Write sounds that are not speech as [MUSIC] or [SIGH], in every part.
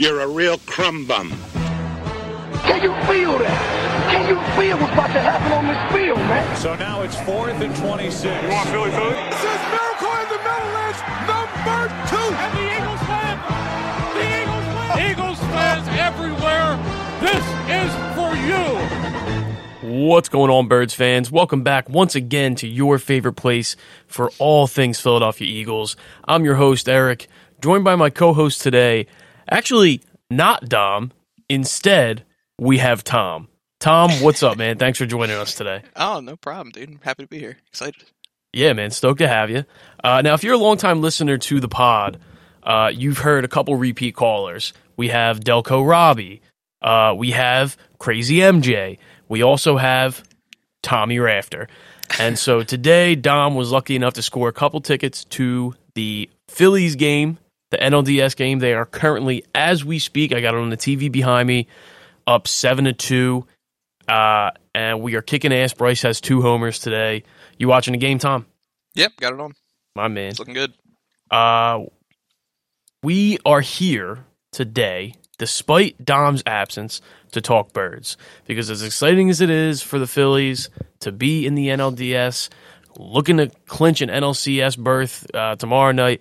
You're a real crumb bum. Can you feel that? Can you feel what's about to happen on this field, man? So now it's fourth and 26. You want Philly Philly? This is Miracle in the Middle is number two. And the Eagles win. The Eagles win. Eagles fans everywhere. This is for you. What's going on, Birds fans? Welcome back once again to your favorite place for all things Philadelphia Eagles. I'm your host, Eric, joined by my co host today. Actually, not Dom. Instead, we have Tom. Tom, what's up, man? Thanks for joining us today. [LAUGHS] Oh, no problem, dude. I'm happy to be here. Excited. Yeah, man. Stoked to have you. Uh, now, if you're a longtime listener to the pod, uh, you've heard a couple repeat callers. We have Delco Robbie. Uh, we have Crazy MJ. We also have Tommy Rafter. And so today, Dom was lucky enough to score a couple tickets to the Phillies game, the NLDS game. They are currently, as we speak, I got it on the TV behind me, up seven to two. Uh, and we are kicking ass. Bryce has two homers today. You watching the game, Tom? Yep, got it on. My man. It's looking good. Uh, we are here today, despite Dom's absence, to talk birds. Because as exciting as it is for the Phillies to be in the NLDS, looking to clinch an NLCS berth uh, tomorrow night,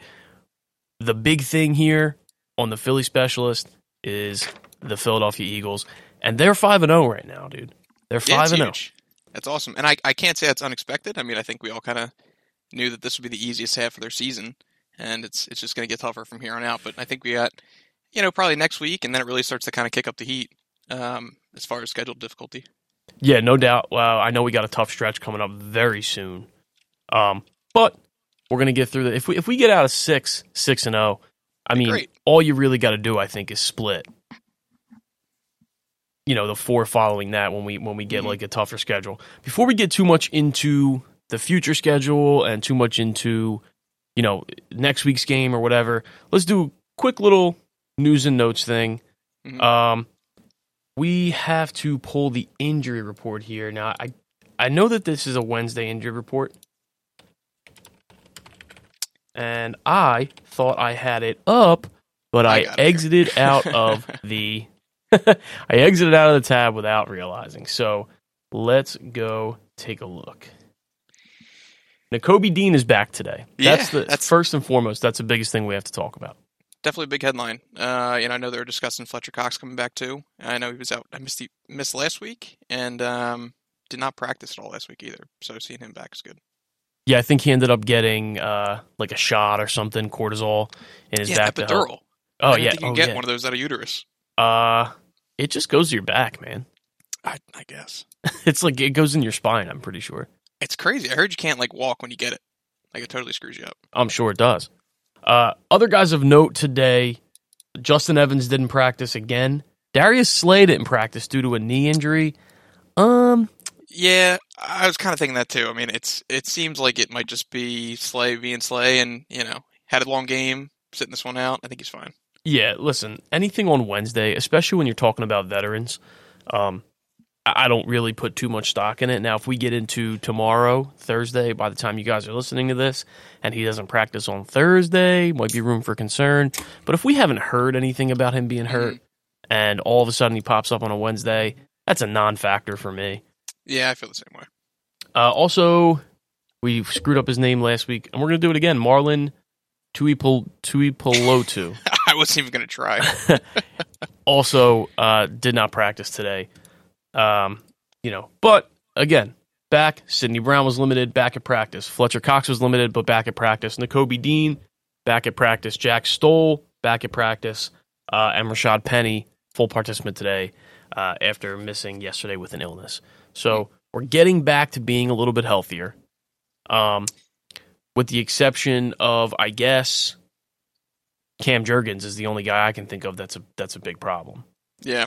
the big thing here on the Philly specialist is the Philadelphia Eagles. And they're 5 and 0 right now, dude. They're 5 and 0. That's awesome. And I, I can't say that's unexpected. I mean, I think we all kind of knew that this would be the easiest half of their season, and it's it's just going to get tougher from here on out. But I think we got, you know, probably next week, and then it really starts to kind of kick up the heat um, as far as scheduled difficulty. Yeah, no doubt. Well, I know we got a tough stretch coming up very soon, um, but we're going to get through that. If we if we get out of six, six and zero, I mean, Great. all you really got to do, I think, is split. You know, the four following that when we when we get Mhm. like a tougher schedule. Before we get too much into the future schedule and too much into, you know, next week's game or whatever, let's do a quick little news and notes thing. Mhm. Um, we have to pull the injury report here. Now, I I know that this is a Wednesday injury report, and I thought I had it up, but I I, got it here. exited out of [LAUGHS] the [LAUGHS] I exited out of the tab without realizing. So let's go take a look. Nakobe Dean is back today. Yeah, that's the that's- first and foremost. That's the biggest thing we have to talk about. Definitely a big headline. Uh, and I know they were discussing Fletcher Cox coming back too. I know he was out. I missed he missed last week and um, did not practice at all last week either. So seeing him back is good. Yeah, I think he ended up getting uh, like a shot or something, cortisol in his yeah, back. epidural. Oh I yeah, think you oh, can get yeah. one of those out of uterus. Uh, it just goes to your back, man. I, I guess [LAUGHS] It's like it goes in your spine. I'm pretty sure. it's crazy. I heard you can't like walk when you get it. Like it totally screws you up. I'm sure it does. Uh, other guys of note today: Justin Evans didn't practice again. Darius Slay didn't practice due to a knee injury. Um, Yeah, I was kind of thinking that too. I mean, it's it seems like it might just be Slay being Slay, and you know, had a long game, sitting this one out. I think he's fine. Yeah, listen, anything on Wednesday, especially when you're talking about veterans, um, I I don't really put too much stock in it. Now, if we get into tomorrow, Thursday, by the time you guys are listening to this, and he doesn't practice on Thursday, might be room for concern. But if we haven't heard anything about him being hurt, and all of a sudden he pops up on a Wednesday, that's a non-factor for me. Yeah, I feel the same way. Uh, also, we screwed up his name last week, and we're going to do it again. Marlon Tuipol- Tuipulotu. [LAUGHS] I wasn't even going to try. [LAUGHS] also uh, did not practice today. Um, you know, but again, back. Sydney Brown was limited, back at practice. Fletcher Cox was limited, but back at practice. Nakobe Dean, back at practice. Jack Stoll, back at practice. Uh, and Rashad Penny, full participant today uh, after missing yesterday with an illness. So we're getting back to being a little bit healthier. Um, with the exception of, I guess, Cam Jurgens is the only guy I can think of that's a that's a big problem. yeah,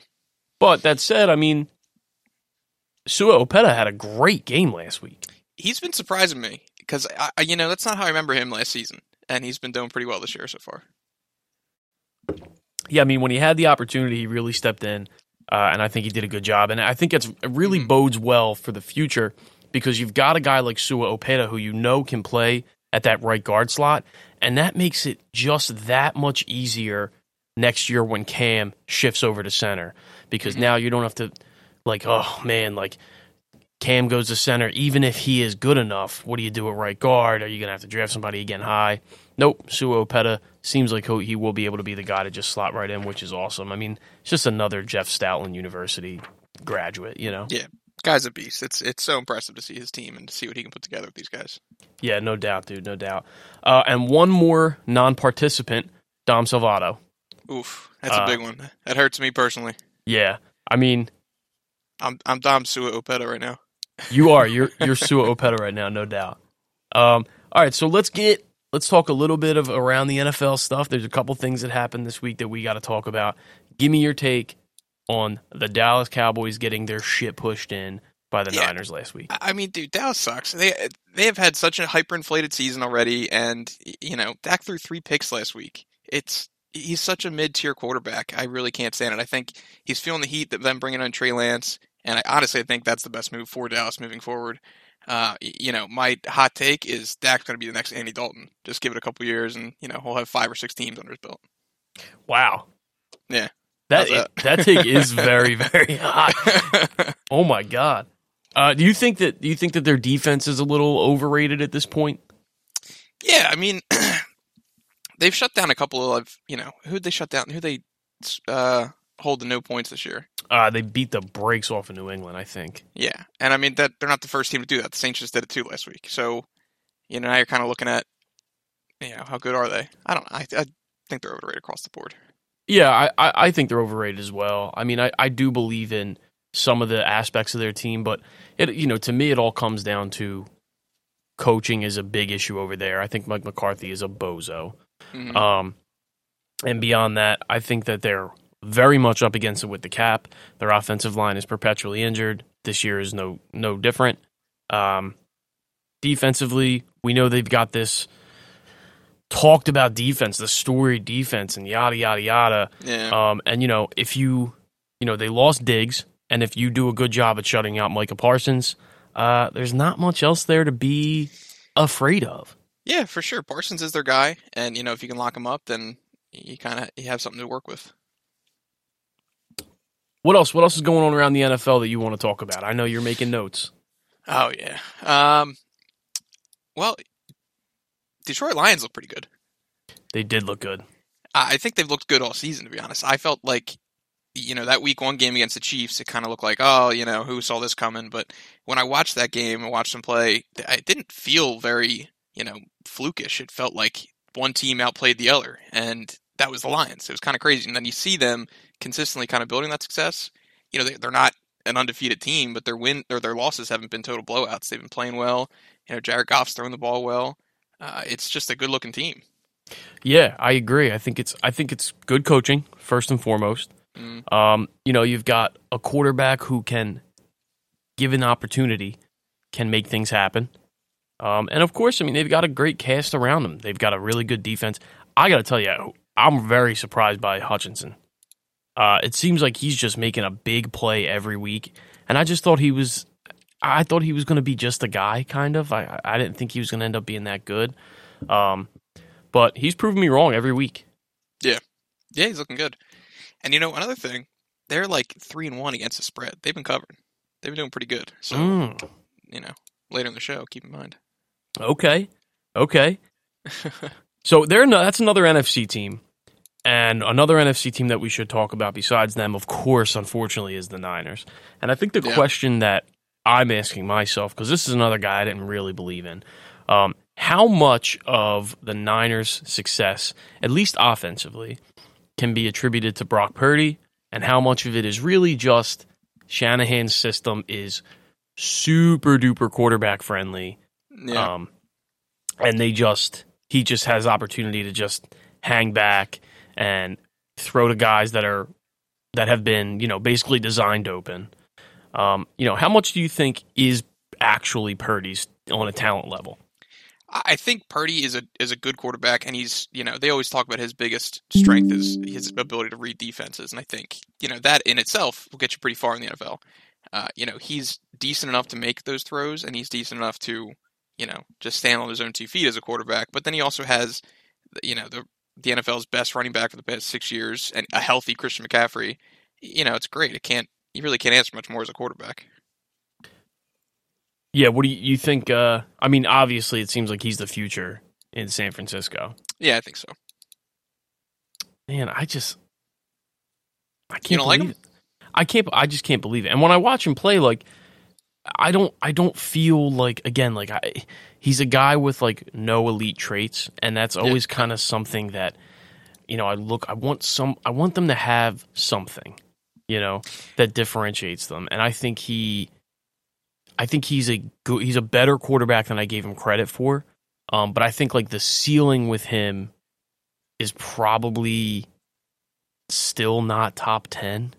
But that said, I mean, Sua Opeta had a great game last week. he's been surprising me because I, I- you know that's not how I remember him last season, and he's been doing pretty well this year so far. Yeah, I mean, when he had the opportunity, he really stepped in, uh, and I think he did a good job. And I think it's it really Mhm. bodes well for the future because you've got a guy like Sua Opeta who you know can play at that right guard slot, and that makes it just that much easier next year when Cam shifts over to center because now you don't have to like oh man like Cam goes to center even if he is good enough what do you do at right guard are you going to have to draft somebody again high nope Sua Opeta seems like he will be able to be the guy to just slot right in which is awesome I mean it's just another Jeff Stoutland University graduate you know Yeah, guy's a beast. It's it's so impressive to see his team and to see what he can put together with these guys. yeah no doubt dude no doubt uh, and one more non-participant Dom Salvato Oof, that's Uh, a big one. That hurts me personally. yeah I mean I'm I'm Dom Sua Opeta right now. You are. You're you're Sua Opeta right now, no doubt. Um, all right, so let's get let's talk a little bit of around the NFL stuff. There's a couple things that happened this week that we got to talk about. Give me your take on the Dallas Cowboys getting their shit pushed in by the Yeah. Niners last week. I mean, dude, Dallas sucks. They they have had such a hyperinflated season already, and you know, Dak threw three picks last week. It's he's such a mid tier quarterback. I really can't stand it. I think he's feeling the heat that them bringing on Trey Lance, and I honestly think that's the best move for Dallas moving forward. Uh, you know, my hot take is Dak's going to be the next Andy Dalton. Just give it a couple years, and you know, he'll have five or six teams under his belt. Wow. Yeah. That that? that take is very very hot. [LAUGHS] Oh my god. Uh, do you think that do you think that their defense is a little overrated at this point? Yeah, I mean, [CLEARS THROAT] they've shut down a couple of you know who'd they shut down? Who they uh, hold to no points this year? Uh, they beat the brakes off of New England, I think. Yeah, and I mean that they're not the first team to do that. The Saints just did it too last week. So, you know, now you're kind of looking at, you know, how good are they? I don't know. I, I think they're overrated across the board. Yeah, I, I, think they're overrated as well. I mean, I, I do believe in some of the aspects of their team, but it you know to me it all comes down to coaching is a big issue over there. I think Mike McCarthy is a bozo. Mhm. Um, and beyond that, I think that they're very much up against it with the cap. Their offensive line is perpetually injured. This year is no no different. Um, defensively, we know they've got this talked about defense, the story defense, and yada yada yada. yeah, Um, and you know, if you, you know, they lost Diggs, and if you do a good job at shutting out Micah Parsons, uh, there's not much else there to be afraid of. yeah, for sure. Parsons is their guy, and you know, if you can lock him up, then you kind of you have something to work with. What else? What else is going on around the NFL that you want to talk about? I know you're making notes. Oh yeah. Um. Well, Detroit Lions look pretty good. They did look good. I I think they've looked good all season, to be honest. I felt like, you know, that week one game against the Chiefs, it kind of looked like, oh, you know, who saw this coming? But when I watched that game and watched them play, it didn't feel very, you know, flukish. It felt like one team outplayed the other, and that was the Lions. It was kind of crazy. And then you see them consistently kind of building that success. You know, they, they're not an undefeated team, but their win or their losses haven't been total blowouts. They've been playing well. You know, Jared Goff's throwing the ball well. Uh, it's just a good looking team. Yeah, I agree. I think it's I think it's good coaching first and foremost. Mm. Um, you know, you've got a quarterback who can, given opportunity, can make things happen. Um, and of course, I mean they've got a great cast around them. They've got a really good defense. I got to tell you, I'm very surprised by Hutchinson. Uh, it seems like he's just making a big play every week, and I just thought he was. I thought he was going to be just a guy, kind of. I I didn't think he was going to end up being that good. Um, but he's proven me wrong every week. Yeah, yeah, he's looking good. And you know, another thing, they're like three and one against the spread. They've been covered. They've been doing pretty good. So Mm, you know, later in the show, keep in mind. okay, okay. [LAUGHS] So they're no, that's another NFC team, and another NFC team that we should talk about besides them, of course, unfortunately, is the Niners. And I think the Yeah. question that I'm asking myself, because this is another guy I didn't really believe in, um, how much of the Niners' success, at least offensively, can be attributed to Brock Purdy, and how much of it is really just Shanahan's system is super duper quarterback friendly Yeah, um, and they just he just has opportunity to just hang back and throw to guys that are that have been you know basically designed open. Um, you know, how much do you think is actually Purdy's on a talent level? I think Purdy is a is a good quarterback, and he's you know they always talk about his biggest strength is his ability to read defenses, and I think you know that in itself will get you pretty far in the NFL. Uh, you know he's decent enough to make those throws, and he's decent enough to you know just stand on his own two feet as a quarterback. But then he also has you know the the NFL's best running back for the past six years and a healthy Christian McCaffrey, you know, it's great. It can't you really can't answer much more as a quarterback. Yeah, what do you, you think? Uh, I mean, obviously, it seems like he's the future in San Francisco. Yeah, I think so. Man, I just I can't You don't like believe him? it. I can't. I just can't believe it. And when I watch him play, like I don't. I don't feel like again like I. He's a guy with like no elite traits, and that's always kind of something that you know. I look. I want some. I want them to have something, you know, that differentiates them. And I think he. I think he's a good, he's a better quarterback than I gave him credit for. Um, but I think like the ceiling with him is probably still not top 10.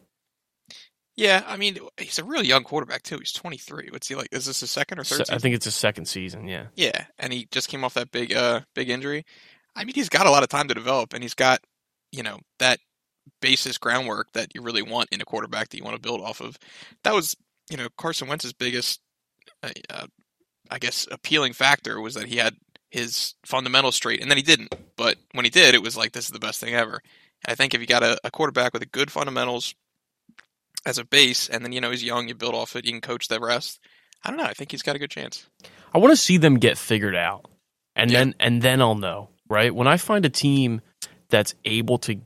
Yeah, I mean, he's a really young quarterback too. He's 23. What's he like? Is this his second or third? So, I think it's his second season, yeah. Yeah, and he just came off that big, uh, big injury. I mean, he's got a lot of time to develop, and he's got, you know, that basis groundwork that you really want in a quarterback that you want to build off of. That was, you know, Carson Wentz's biggest, uh, uh, I guess, appealing factor was that he had his fundamentals straight, and then he didn't. But when he did, it was like this is the best thing ever. And I think if you got a, a quarterback with a good fundamentals as a base, and then you know he's young, you build off it, you can coach the rest. I don't know. I think he's got a good chance. I want to see them get figured out. And Yeah. then and then I'll know, right? When I find a team that's able to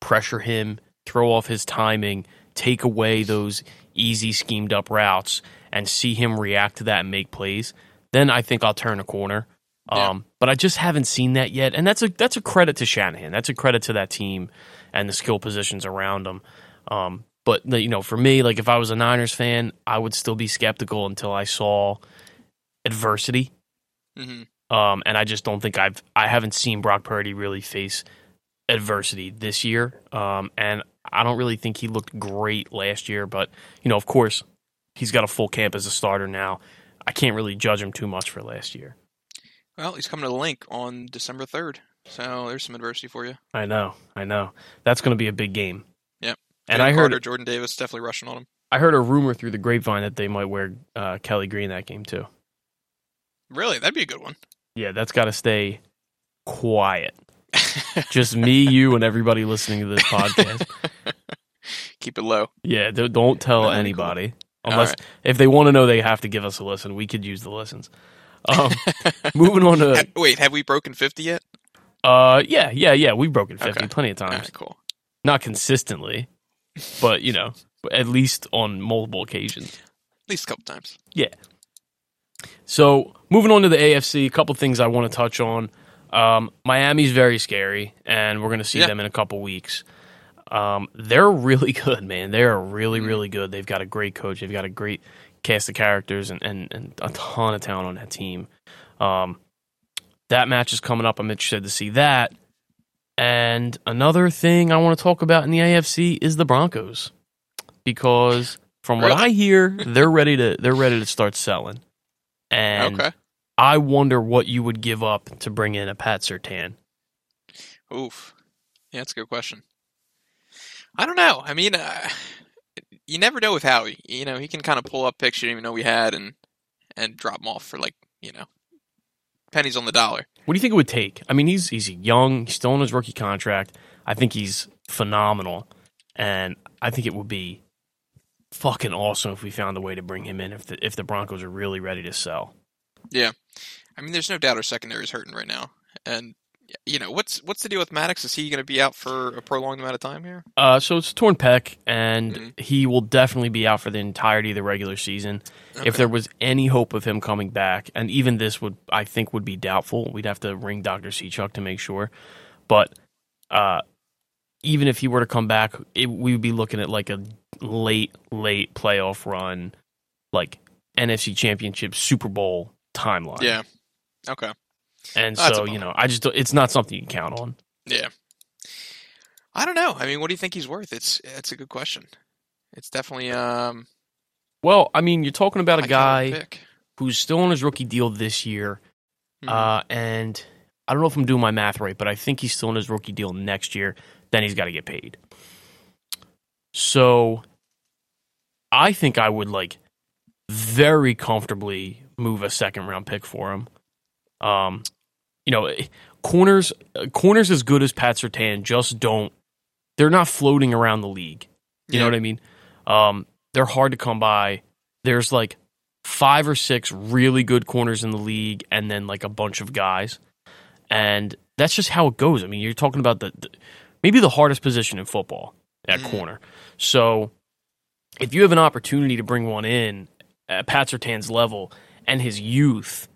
pressure him, throw off his timing, take away those easy schemed up routes and see him react to that and make plays, then I think I'll turn a corner. Yeah. Um, but I just haven't seen that yet, and that's a that's a credit to Shanahan. That's a credit to that team and the skill positions around them. Um, but the- you know, for me, like if I was a Niners fan, I would still be skeptical until I saw adversity. hmm Um, and I just don't think I've I haven't seen Brock Purdy really face adversity this year. Um, and I don't really think he looked great last year. But you know, of course, he's got a full camp as a starter now. I can't really judge him too much for last year. Well, he's coming to the Linc on December 3rd. So there's some adversity for you. I know, I know. That's going to be a big game. And I heard Carter, Jordan Davis definitely rushing on him. I heard a rumor through the grapevine that they might wear uh, Kelly Green that game too. Really, that'd be a good one. Yeah, that's got to stay quiet. [LAUGHS] Just me, you, and everybody listening to this podcast. [LAUGHS] Keep it low. Yeah, don't tell cool. anybody. All Unless right. if they want to know, they have to give us a listen. We could use the listens. Um, [LAUGHS] moving on to, Wait, have we broken 50 yet? uh, yeah, yeah, yeah. We've broken fifty Okay. plenty of times. right, cool. Not consistently, but you know, at least on multiple occasions. At least a couple times. Yeah. So moving on to the AFC, a couple things I want to touch on. Um, Miami's very scary, and we're going to see Yeah. them in a couple weeks. Um, they're really [LAUGHS] good, man. They are really, really good. They've got a great coach. They've got a great cast of characters and, and, and a ton of talent on that team. Um, that match is coming up. I'm interested to see that. And another thing I want to talk about in the AFC is the Broncos, because from what I hear, they're ready to they're ready to start selling. And okay. I wonder what you would give up to bring in a Pat Surtain. Oof. Yeah, that's a good question. I don't know. I mean, uh, you never know with Howie. You know, he can kind of pull up picks you didn't even know we had and and drop them off for like you know pennies on the dollar. What do you think it would take? I mean, he's he's young, he's still on his rookie contract. I think he's phenomenal, and I think it would be fucking awesome if we found a way to bring him in if the if the Broncos are really ready to sell. Yeah. I mean, there's no doubt our secondary is hurting right now. And you know, what's what's the deal with Maddox? Is he going to be out for a prolonged amount of time here? Uh, so it's a torn pec, and Mhm. he will definitely be out for the entirety of the regular season. If there was any hope of him coming back, and even this would, I think, would be doubtful. We'd have to ring Doctor Seachuck to make sure. But uh, even if he were to come back, it, we would be looking at like a late, late playoff run, like NFC Championship, Super Bowl timeline. Yeah. Okay. And That's so you know, I just, it's not something you can count on. Yeah. I don't know. I mean, what do you think he's worth? It's it's a good question. It's definitely um Well, I mean, you're talking about a I guy. who's still on his rookie deal this year. Mhm. Uh, and I don't know if I'm doing my math right, but I think he's still on his rookie deal next year. Then he's got to get paid. So I think I would like very comfortably move a second round pick for him. Um, you know, corners corners as good as Pat Surtain just don't. They're not floating around the league. You know what I mean? Um, they're hard to come by. There's like five or six really good corners in the league, and then like a bunch of guys, and that's just how it goes. I mean, you're talking about the, the maybe the hardest position in football at corner. So if you have an opportunity to bring one in at Pat Surtain's level and his youth,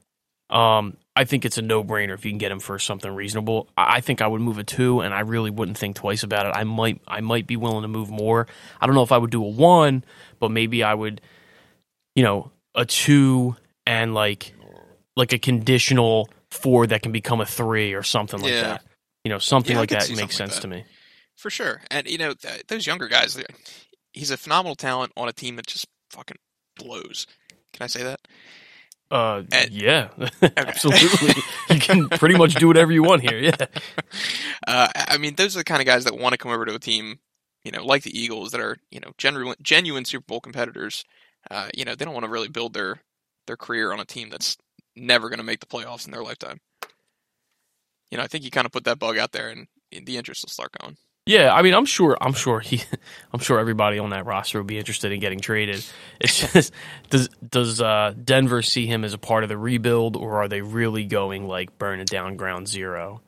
um, I think it's a no brainer if you can get him for something reasonable. I think I would move a two, and I really wouldn't think twice about it. I might, I might be willing to move more. I don't know if I would do a one, but maybe I would, you know, a two and like, like a conditional four that can become a three or something like Yeah. that. You know, something Yeah, like that makes something like sense that. to me. for sure. And you know th- those younger guys, he's a phenomenal talent on a team that just fucking blows. Can I say that? Uh, And- yeah, [LAUGHS] absolutely. you can pretty much do whatever you want here. Yeah. [LAUGHS] Uh, I mean, those are the kind of guys that want to come over to a team, you know, like the Eagles that are, you know, genuine, genuine Super Bowl competitors. Uh, you know, they don't want to really build their their career on a team that's never going to make the playoffs in their lifetime. You know, I think you kind of put that bug out there, and the interest will start going. Yeah, I mean, I'm sure. I'm sure he. [LAUGHS] I'm sure everybody on that roster would be interested in getting traded. It's [LAUGHS] just does does uh, Denver see him as a part of the rebuild, or are they really going like burn it down ground zero?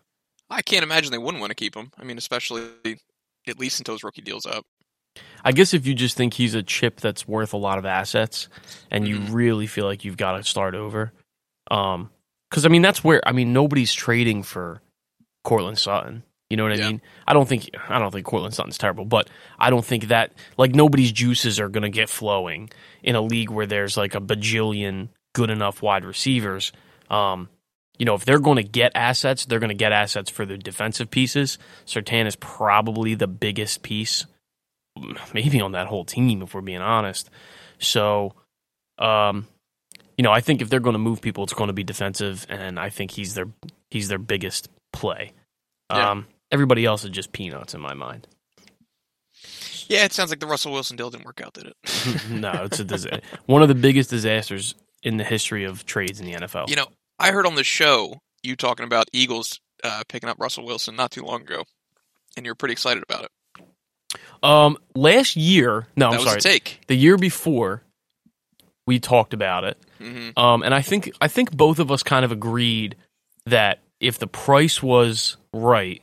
I can't imagine they wouldn't want to keep him. I mean, especially at least until his rookie deal's up. I guess if you just think he's a chip that's worth a lot of assets, and you really feel like you've got to start over, um, because I mean that's where I mean nobody's trading for Courtland Sutton. You know what I Yeah. mean? I don't think I don't think Courtland Sutton's terrible, but I don't think that like nobody's juices are going to get flowing in a league where there's like a bajillion good enough wide receivers. Um, you know, if they're going to get assets, they're going to get assets for the defensive pieces. Surtain is probably the biggest piece, maybe on that whole team, if we're being honest. So, um, you know, I think if they're going to move people, it's going to be defensive, and I think he's their he's their biggest play. Yeah. Um, everybody else is just peanuts in my mind. Yeah, it sounds like the Russell Wilson deal didn't work out, did it? [LAUGHS] no, it's a dis- one of the biggest disasters in the history of trades in the NFL. You know, I heard on the show you talking about Eagles uh, picking up Russell Wilson not too long ago, and you're pretty excited about it. Um, last year, no, that I'm sorry, take. the year before, we talked about it, hmm um, and I think I think both of us kind of agreed that if the price was right,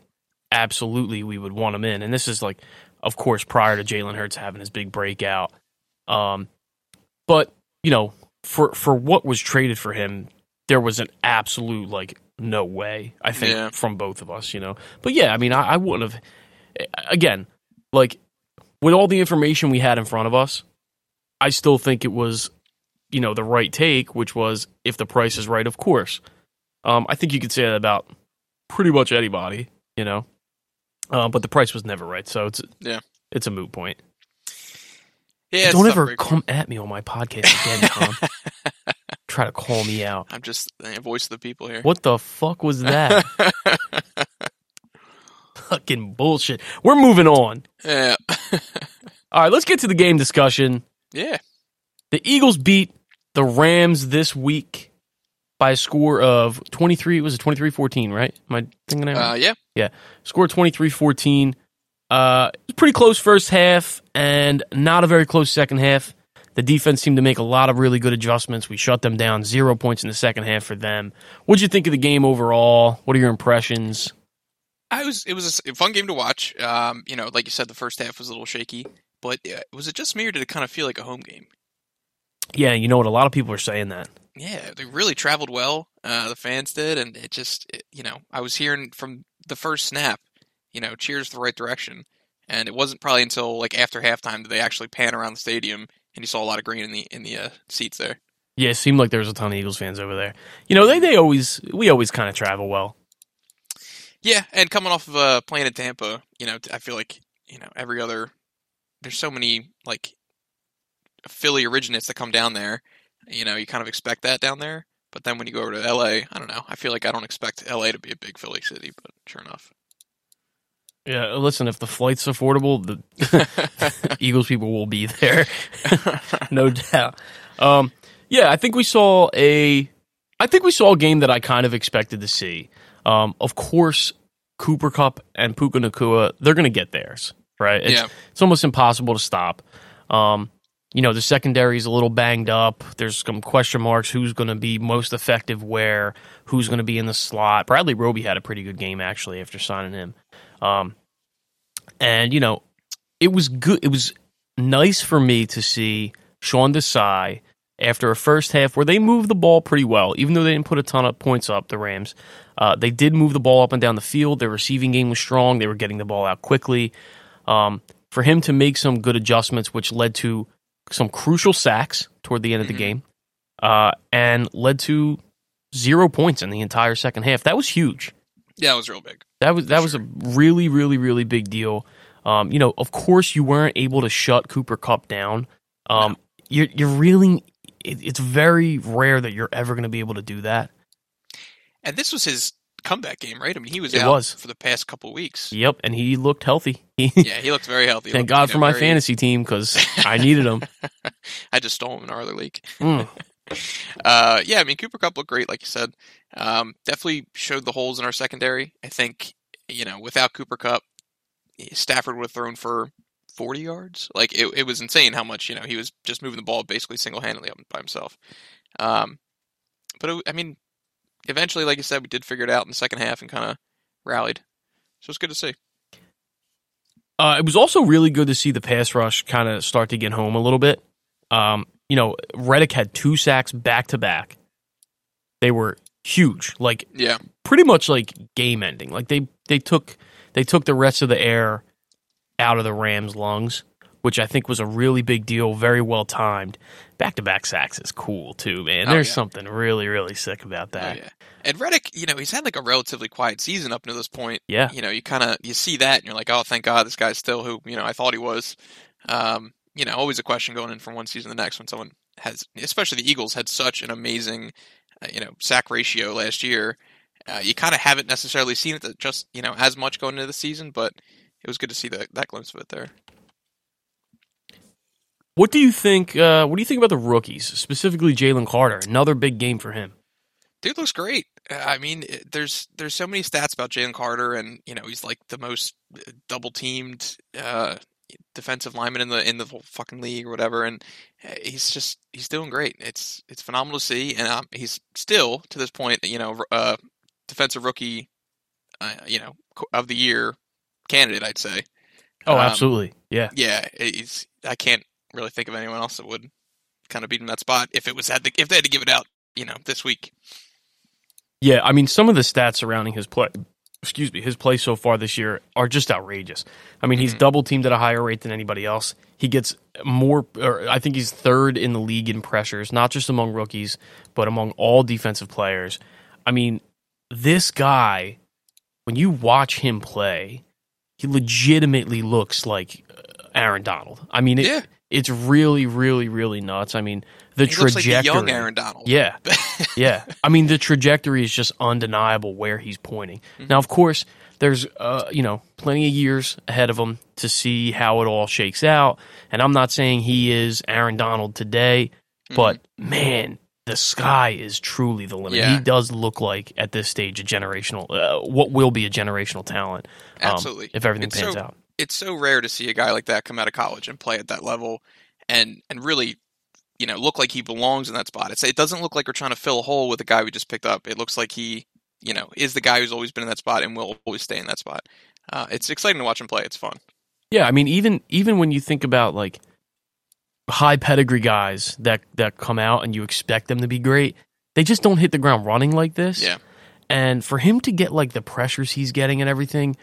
absolutely we would want him in. And this is like, of course, prior to Jalen Hurts having his big breakout. Um, but you know, for for what was traded for him, there was an absolute like no way. I think Yeah. from both of us, you know. But yeah, I mean, I, I wouldn't have. Again, like with all the information we had in front of us, I still think it was, you know, the right take, which was if the price is right, of course. Um, I think you could say that about pretty much anybody, you know. Uh, but the price was never right, so it's Yeah. it's a moot point. Yeah, Don't ever come at me on my podcast again, Tom. [LAUGHS] Try to call me out. I'm just the voice of the people here. What the fuck was that? [LAUGHS] Fucking bullshit. We're moving on. Yeah, [LAUGHS] All right, let's get to the game discussion. yeah. The Eagles beat the Rams this week by a score of 23. Was it 23 14, right? Am I thinking that right? Uh, yeah. Yeah. Score 23 14. Uh, it pretty close first half and not a very close second half. The defense seemed to make a lot of really good adjustments. We shut them down. Zero points in the second half for them. What'd you think of the game overall? What are your impressions? I was. It was a fun game to watch. Um, you know, like you said, the first half was a little shaky, but uh, was it just me or did it kind of feel like a home game? Yeah, you know what? A lot of people are saying that. Yeah, they really traveled well. Uh, the fans did, and it just, it, you know, I was hearing from the first snap, you know, cheers the right direction, and it wasn't probably until like after halftime that they actually pan around the stadium and you saw a lot of green in the in the uh, seats there. Yeah, it seemed like there was a ton of Eagles fans over there. You know, they they always we always kind of travel well. Yeah, and coming off of uh, playing in Tampa, you know, I feel like you know every other there's so many like Philly originates that come down there. You know, you kind of expect that down there, but then when you go over to LA, I don't know. I feel like I don't expect LA to be a big Philly city, but sure enough. Yeah, listen, if the flight's affordable, the [LAUGHS] Eagles people will be there, [LAUGHS] no doubt. Um, yeah, I think we saw a, I think we saw a game that I kind of expected to see. Um, of course, Cooper Kupp and Puka Nacua, they're going to get theirs, right? It's, Yeah. it's almost impossible to stop. Um, you know, the secondary is a little banged up. There's some question marks who's going to be most effective where, who's going to be in the slot. Bradley Roby had a pretty good game, actually, after signing him. Um, and, you know, it was good. It was nice for me to see Sean Desai after a first half where they moved the ball pretty well, even though they didn't put a ton of points up, the Rams. Uh, they did move the ball up and down the field. Their receiving game was strong. They were getting the ball out quickly. Um, for him to make some good adjustments, which led to some crucial sacks toward the end of the game, uh, and led to zero points in the entire second half. That was huge. Yeah, it was real big. That was that was a really, really, really big deal. Um, you know, of course, you weren't able to shut Cooper Kupp down. Um, You're you're really it, it's very rare that you're ever going to be able to do that. And this was his comeback game, right? I mean, he was It out was. for the past couple weeks. Yep, and he looked healthy. [LAUGHS] Yeah, he looked very healthy. He Thank looked, God you for know, my very- fantasy team because I needed him. [LAUGHS] I just stole him in our other league. Mm. [LAUGHS] Uh, yeah, I mean Cooper Kupp looked great, like you said. Um, definitely showed the holes in our secondary. I think you know without Cooper Kupp, Stafford would have thrown for forty yards. Like it, it was insane how much you know he was just moving the ball basically single handedly by himself. Um, but it, I mean, eventually, like you said, we did figure it out in the second half and kind of rallied. So it's good to see. Uh, it was also really good to see the pass rush kind of start to get home a little bit. Um, you know, Reddick had two sacks back to back. They were huge, like Yeah, pretty much like game ending. Like they they took they took the rest of the air out of the Rams' lungs, which I think was a really big deal. Very well timed. Back to back sacks is cool too, man. Oh, There's yeah. something really really sick about Oh, that. yeah. And Reddick, you know, he's had like a relatively quiet season up until this point. Yeah. You know, you kind of you see that and you're like, oh, thank God, this guy's still who you know I thought he was. Um, you know, always a question going in from one season to the next when someone has, especially the Eagles had such an amazing, uh, you know, sack ratio last year. Uh, you kind of haven't necessarily seen it just you know as much going into the season, but it was good to see that that glimpse of it there. What do you think? Uh, what do you think about the rookies, specifically Jalen Carter? Another big game for him. Dude looks great. Uh, I mean, there's there's so many stats about Jalen Carter, and you know he's like the most double teamed uh, defensive lineman in the in the whole fucking league or whatever, and uh, he's just he's doing great. It's it's phenomenal to see, and um, he's still to this point, you know, uh, defensive rookie, uh, you know, of the year candidate, I'd say. Oh, Um, absolutely. Yeah. Yeah, he's. I can't really think of anyone else that would kind of beat him that spot if it was had to, if they had to give it out, you know, this week. Yeah, I mean, some of the stats surrounding his play, excuse me, his play so far this year are just outrageous. I mean, he's mm-hmm. double teamed at a higher rate than anybody else. He gets more, or I think he's third in the league in pressures, not just among rookies, but among all defensive players. I mean, this guy, when you watch him play, he legitimately looks like Aaron Donald. I mean, it, Yeah. It's really, really, really nuts. I mean, the He trajectory. like the young Aaron Donald. Yeah. [LAUGHS] yeah. I mean, the trajectory is just undeniable where he's pointing. Mm-hmm. Now, of course, there's, uh, you know, plenty of years ahead of him to see how it all shakes out. And I'm not saying he is Aaron Donald today, but man, the sky is truly the limit. Yeah. He does look like, at this stage, a generational, uh, what will be a generational talent. um, Absolutely. if everything It's pans so- out. It's so rare to see a guy like that come out of college and play at that level and and really you know look like he belongs in that spot. It's, it doesn't look like we're trying to fill a hole with a guy we just picked up. It looks like he you know is the guy who's always been in that spot and will always stay in that spot. Uh, it's exciting to watch him play. It's fun. Yeah, I mean, even even when you think about like high pedigree guys that that come out and you expect them to be great, they just don't hit the ground running like this. Yeah. And for him to get like the pressures he's getting and everything,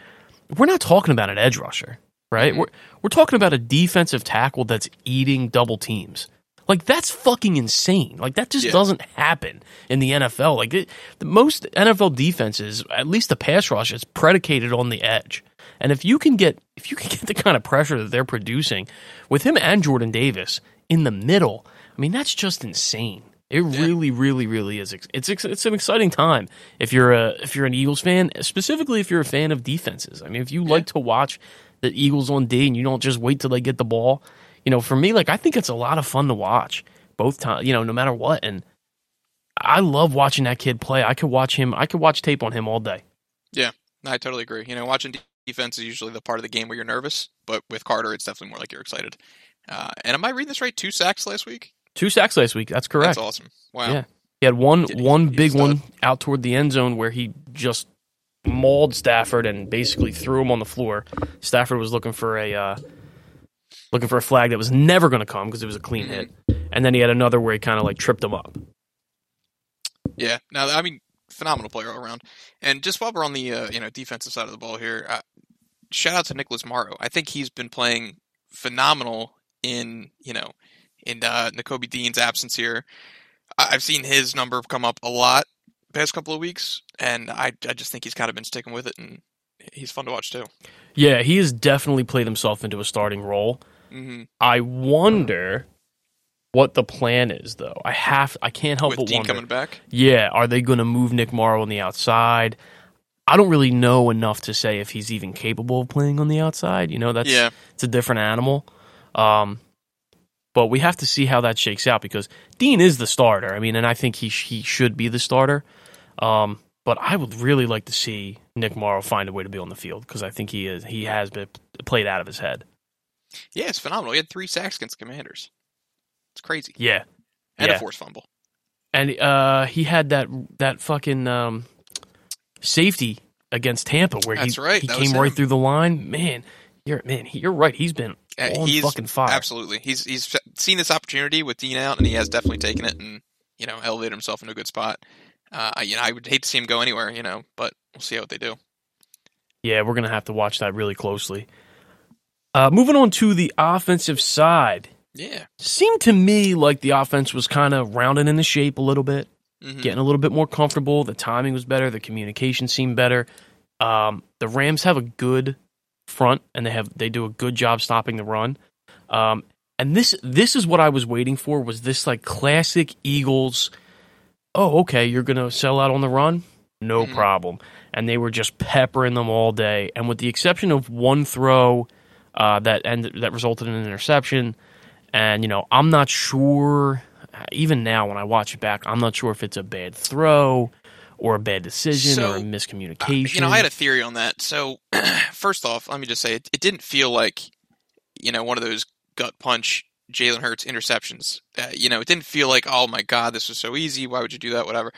we're not talking about an edge rusher, right? Mm-hmm. We're we're talking about a defensive tackle that's eating double teams. Like that's fucking insane. Like that just Yeah. doesn't happen in the NFL. Like it, the most NFL defenses, at least the pass rush, is predicated on the edge. And if you can get if you can get the kind of pressure that they're producing with him and Jordan Davis in the middle, I mean that's just insane. It really, really, really is. It's it's an exciting time if you're a if you're an Eagles fan, specifically if you're a fan of defenses. I mean, if you like to watch the Eagles on D and you don't just wait till they get the ball, you know, for me, like I think it's a lot of fun to watch both times. You know, no matter what, and I love watching that kid play. I could watch him. I could watch tape on him all day. Yeah, I totally agree. You know, watching defense is usually the part of the game where you're nervous, but with Carter, it's definitely more like you're excited. Uh, and am I reading this right? Two sacks last week. Two sacks last week. That's correct. That's awesome. Wow. Yeah. He had one he- one big one out toward the end zone where he just mauled Stafford and basically threw him on the floor. Stafford was looking for a uh, looking for a flag that was never going to come because it was a clean hit. And then he had another where he kind of like tripped him up. Yeah. Now, I mean, phenomenal player all around. And just while we're on the uh, you know defensive side of the ball here, uh, shout out to Nicholas Morrow. I think he's been playing phenomenal in you know in uh, Nakobe Dean's absence here. I've seen his number come up a lot past couple of weeks, and I I just think he's kind of been sticking with it, and he's fun to watch too. Yeah, he has definitely played himself into a starting role. hmm I wonder what the plan is though. I have I can't help With but Dean wonder. coming back, Yeah, are they going to move Nick Morrow on the outside? I don't really know enough to say if he's even capable of playing on the outside. You know, that's Yeah. it's a different animal. Um, but we have to see how that shakes out because Dean is the starter. I mean, and I think he sh- he should be the starter. Um, but I would really like to see Nick Morrow find a way to be on the field because I think he is he has been played out of his head. yeah, it's phenomenal. He had three sacks against Commanders. It's crazy, Yeah, and Yeah. a forced fumble. and uh, he had that that fucking um, safety against Tampa where That's he right, he that came right through the line. Man, you're man, he- you're right. He's been on he's fucking fire. Absolutely, he's he's seen this opportunity with Dean out, and he has definitely taken it and you know elevated himself into a good spot. Uh, I- you know, I would hate to see him go anywhere, you know, but we'll see what they do. Yeah, we're gonna have to watch that really closely. Uh, moving on to the offensive side, Yeah, seemed to me like the offense was kind of rounding into shape a little bit, Mhm. getting a little bit more comfortable. The timing was better. The communication seemed better. Um, the Rams have a good front, and they have they do a good job stopping the run. Um, and this this is what I was waiting for was this like classic Eagles. Oh, okay, you're gonna sell out on the run, no Mhm. problem. And they were just peppering them all day. And with the exception of one throw uh, that ended, that resulted in an interception, and you know I'm not sure. Even now, when I watch it back, I'm not sure if it's a bad throw or a bad decision So, or a Uh, miscommunication. you know, I had a theory on that. So, [CLEARS THROAT] first off, let me just say it, it didn't feel like you know one of those gut punch Jalen Hurts interceptions. Uh, you know, it didn't feel like oh my god, this was so easy. Why would you do that? Whatever.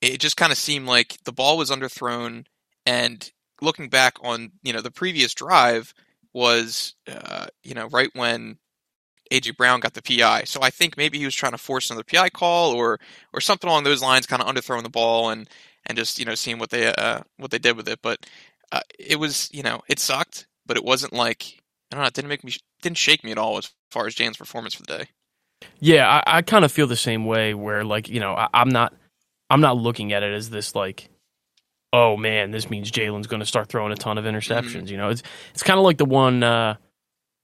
It just kind of seemed like the ball was underthrown, and looking back on you know the previous drive was uh, you know right when AJ Brown got the PI. So I think maybe he was trying to force another PI call or or something along those lines, kind of underthrowing the ball and and just you know seeing what they uh, what they did with it. But uh, it was you know it sucked, but it wasn't like I don't know. It didn't make me didn't shake me at all as far as Jan's performance for the day. Yeah, I, I kind of feel the same way. Where like you know, I, I'm not, I'm not looking at it as this like, oh man, this means Jalen's going to start throwing a ton of interceptions. You know, it's it's kind of like the one, uh,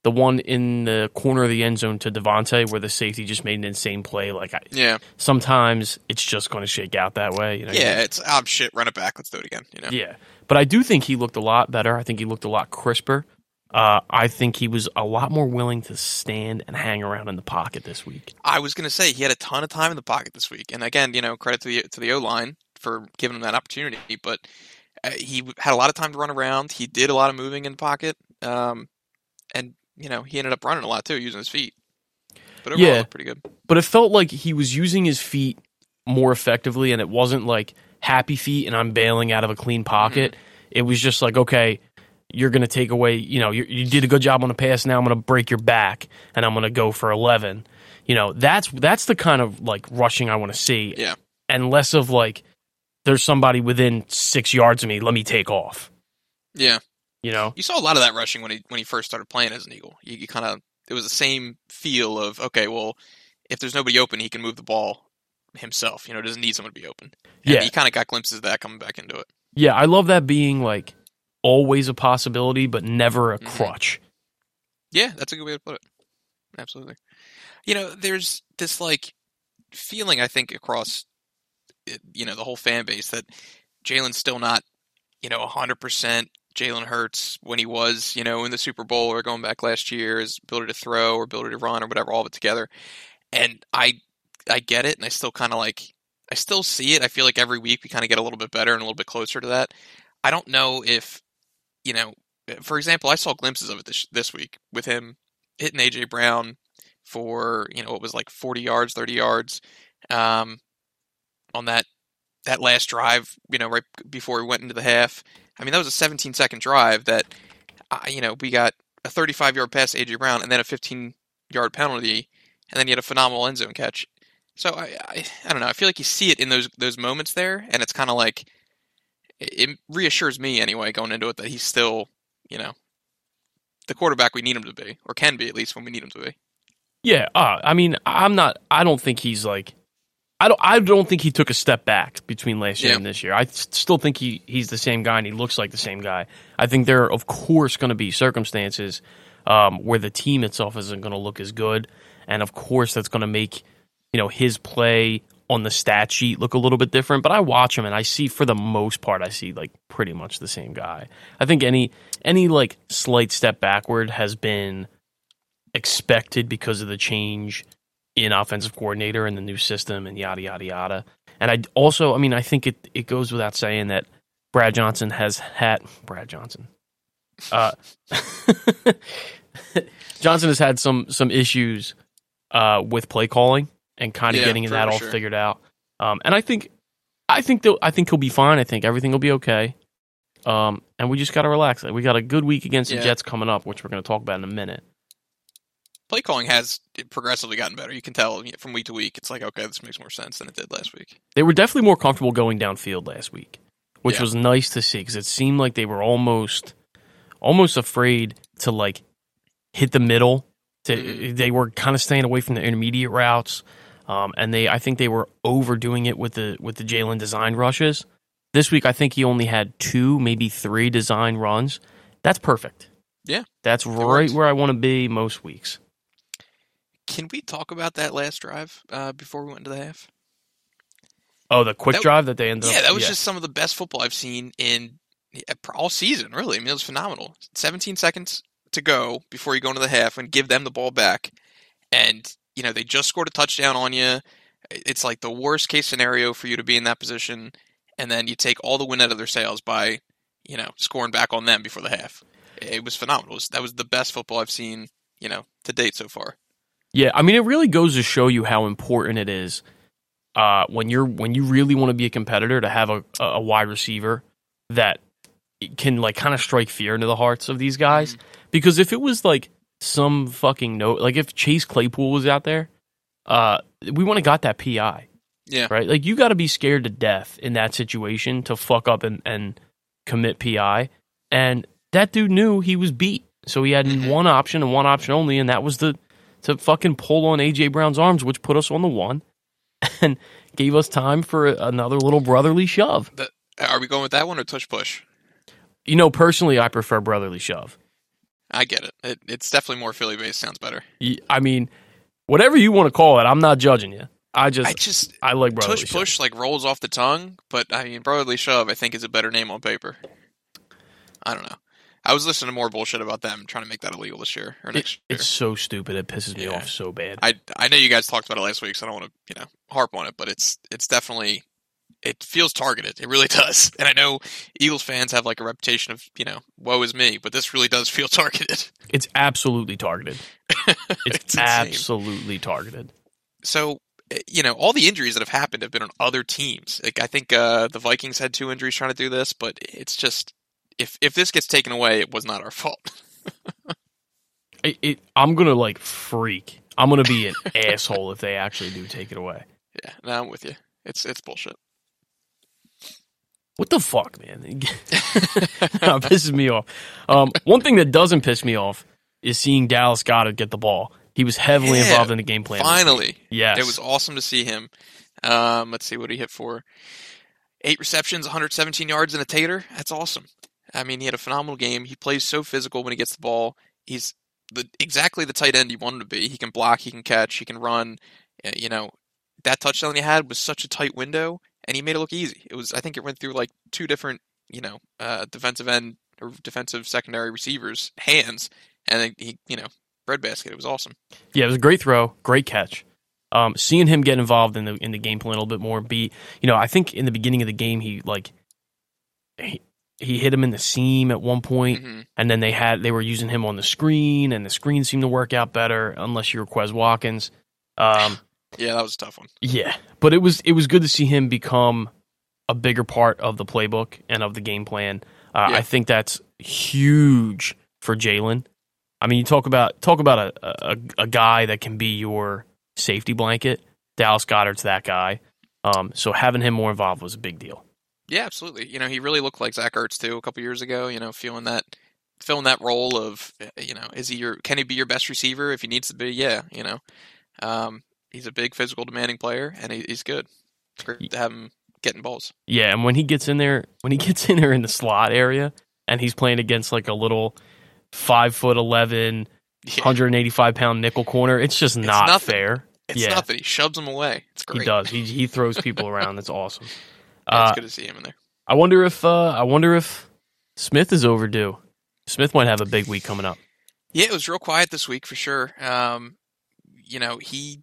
the one in the corner of the end zone to DeVonta, where the safety just made an insane play. Like I, Yeah, sometimes it's just going to shake out that way. You know, yeah. It's oh shit. Run it back. Let's do it again. You know. yeah. But I do think he looked a lot better. I think he looked a lot crisper. Uh, I think he was a lot more willing to stand and hang around in the pocket this week. I was going to say he had a ton of time in the pocket this week, and again, you know, credit to the to the O line for giving him that opportunity. But uh, he had a lot of time to run around. He did a lot of moving in the pocket, um, and you know, he ended up running a lot too, using his feet. But overall, Yeah. it looked pretty good. but it felt like he was using his feet more effectively and it wasn't like happy feet and I'm bailing out of a clean pocket. Mm-hmm. It was just like, okay, you're going to take away, you know, you, you did a good job on the pass. Now I'm going to break your back and I'm going to go for 11. You know, that's, that's the kind of like rushing I want to see. Yeah. And less of like, there's somebody within six yards of me. Let me take off, Yeah, you know? you saw a lot of that rushing when he when he first started playing as an Eagle. You, you kind of it was the same feel of okay, well, if there's nobody open, he can move the ball himself. You know, doesn't need someone to be open. And Yeah. he kind of got glimpses of that coming back into it. Yeah. I love that being like always a possibility, but never a Mhm. crutch. Yeah, that's a good way to put it. Absolutely. You know, there's this like feeling I think across you know the whole fan base that Jalen's still not you know 100% Jalen Hurts when he was you know in the Super Bowl or going back last year his ability to throw or ability to run or whatever all of it together. And I I get it and I still kind of like I still see it. I feel like every week we kind of get a little bit better and a little bit closer to that. I don't know if you know. For example, I saw glimpses of it this this week with him hitting AJ Brown for you know what was like 40 yards, 30 yards um, on that that last drive. You know, right before we went into the half. I mean, that was a 17 second drive that uh, you know we got a 35 yard pass to AJ Brown and then a 15 yard penalty, and then he had a phenomenal end zone catch. So I, I, I don't know. I feel like you see it in those those moments there, and it's kind of like it reassures me anyway going into it that he's still, you know, the quarterback we need him to be, or can be at least when we need him to be. Yeah, uh, I mean, I'm not. I don't think he's like. I don't. I don't think he took a step back between last year Yeah. and this year. I still think he he's the same guy and he looks like the same guy. I think there are of course going to be circumstances um, where the team itself isn't going to look as good, and of course that's going to make you know his play on the stat sheet look a little bit different. But I watch him and I see for the most part I see like pretty much the same guy. I think any any like slight step backward has been expected because of the change in offensive coordinator and the new system and yada yada yada. And I also, I mean, I think it it goes without saying that Brad Johnson has had Brad Johnson. Uh, [LAUGHS] Johnson has had some some issues uh, with play calling and kind of Yeah, getting that all sure. figured out. Um, and I think I think I think he'll be fine. I think everything will be okay. Um, and we just got to relax. We got a good week against the Jets coming up, which we're going to talk about in a minute. Play calling has progressively gotten better. You can tell from week to week. It's like okay, this makes more sense than it did last week. They were definitely more comfortable going downfield last week, which Yeah. was nice to see because it seemed like they were almost, almost afraid to like hit the middle. To, Mhm. They were kind of staying away from the intermediate routes, um, and they I think they were overdoing it with the with the Jalen design rushes. This week, I think he only had two, maybe three design runs. That's perfect. Yeah, that's right works. where I want to be most weeks. Can we talk about that last drive uh, before we went into the half? Oh, the quick That- drive that they ended Yeah, up. that was just some of the best football I've seen in all season. Really, I mean, it was phenomenal. 17 seconds to go before you go into the half and give them the ball back, and you know they just scored a touchdown on you. It's like the worst case scenario for you to be in that position, and then you take all the wind out of their sails by, you know, scoring back on them before the half. It was phenomenal. It was, that was the best football I've seen, you know, to date so far. Yeah, I mean, it really goes to show you how important it is uh, when you're when you really want to be a competitor to have a, a wide receiver that can like kind of strike fear into the hearts of these guys. Because if it was like some fucking note, like if Chase Claypool was out there, uh, we would have got that PI, Yeah, right? Like you got to be scared to death in that situation to fuck up and, and commit PI. And that dude knew he was beat, so he had Mhm. one option and one option only, and that was the to fucking pull on AJ Brown's arms, which put us on the one [LAUGHS] and gave us time for another little brotherly shove. The- are we going with that one or tush push? You know, personally, I prefer brotherly shove. I get it. it it's definitely more Philly based. Sounds better. I mean, whatever you want to call it, I'm not judging you. I just, I just, I, like brotherly tush shove. push like rolls off the tongue, but I mean brotherly shove. I think is a better name on paper. I don't know. I was listening to more bullshit about them trying to make that illegal this year or It- next year. it's so stupid. It pisses me Yeah. off so bad. I I know you guys talked about it last week, so I don't want to you know harp on it, but it's it's definitely it feels targeted. It really [LAUGHS] does. And I know Eagles fans have like a reputation of you know woe is me, but this really does [LAUGHS] feel targeted. It's absolutely targeted. [LAUGHS] It's, It's absolutely targeted. so eh, you know all the injuries that have happened have been on other teams. Like I think uh, the Vikings had two injuries trying to do this, but it's just if if this gets taken away, it was not our fault. [LAUGHS] It, it, I'm gonna like freak. I'm gonna be an [LAUGHS] asshole if they actually do take it away. yeah, no, I'm with you. It's it's bullshit. What the fuck, man? [LAUGHS] that pisses me off. Um, one thing that doesn't piss me off is seeing Dallas Goedert get the ball. He was heavily Yeah, involved in the game plan. Finally, yes, it was awesome to see him. Um, let's see what he hit for. Eight receptions, 117 yards, and a tater. That's awesome. I mean, he had a phenomenal game. He plays so physical when he gets the ball. He's the exactly the tight end he wanted to be. He can block, he can catch, he can run. Uh, You know, that touchdown he had was such a tight window, and he made it look easy. It was, I think, it went through like two different, you know, uh, defensive end or defensive secondary receivers' hands, and he, you know, breadbasket. It was awesome. Yeah, it was a great throw, great catch. Um, seeing him get involved in the in the game plan a little bit more. Be you know, I think in the beginning of the game he like he, he hit him in the seam at one point, hmm and then they had they were using him on the screen, and the screen seemed to work out better, unless you were Quez Watkins. Um, [LAUGHS] Yeah, that was a tough one. yeah, but it was it was good to see him become a bigger part of the playbook and of the game plan. Uh, Yeah. I think that's huge for Jalen. I mean, you talk about talk about a, a a guy that can be your safety blanket. Dallas Goedert's that guy. Um, so having him more involved was a big deal. Yeah, absolutely. You know, he really looked like Zach Ertz too a couple years ago. You know, feeling that, filling that role of, uh, you know, is he your, can he be your best receiver if he needs to be? Yeah, you know, um, he's a big physical demanding player and he, he's good. It's great to have him getting balls. Yeah, and when he gets in there, when he [LAUGHS] gets in there in the slot area, and he's playing against like a little five foot eleven, Yeah. 185 pound nickel corner, it's just It's not nothing. fair. It's yeah. nothing. He shoves him away. It's great. He does. He he throws people [LAUGHS] around. That's awesome. It's Uh, good to see him in there. I wonder if uh, I wonder if Smith is overdue. Smith might have a big week coming up. Yeah, it was real quiet this week for sure. Um, you know, he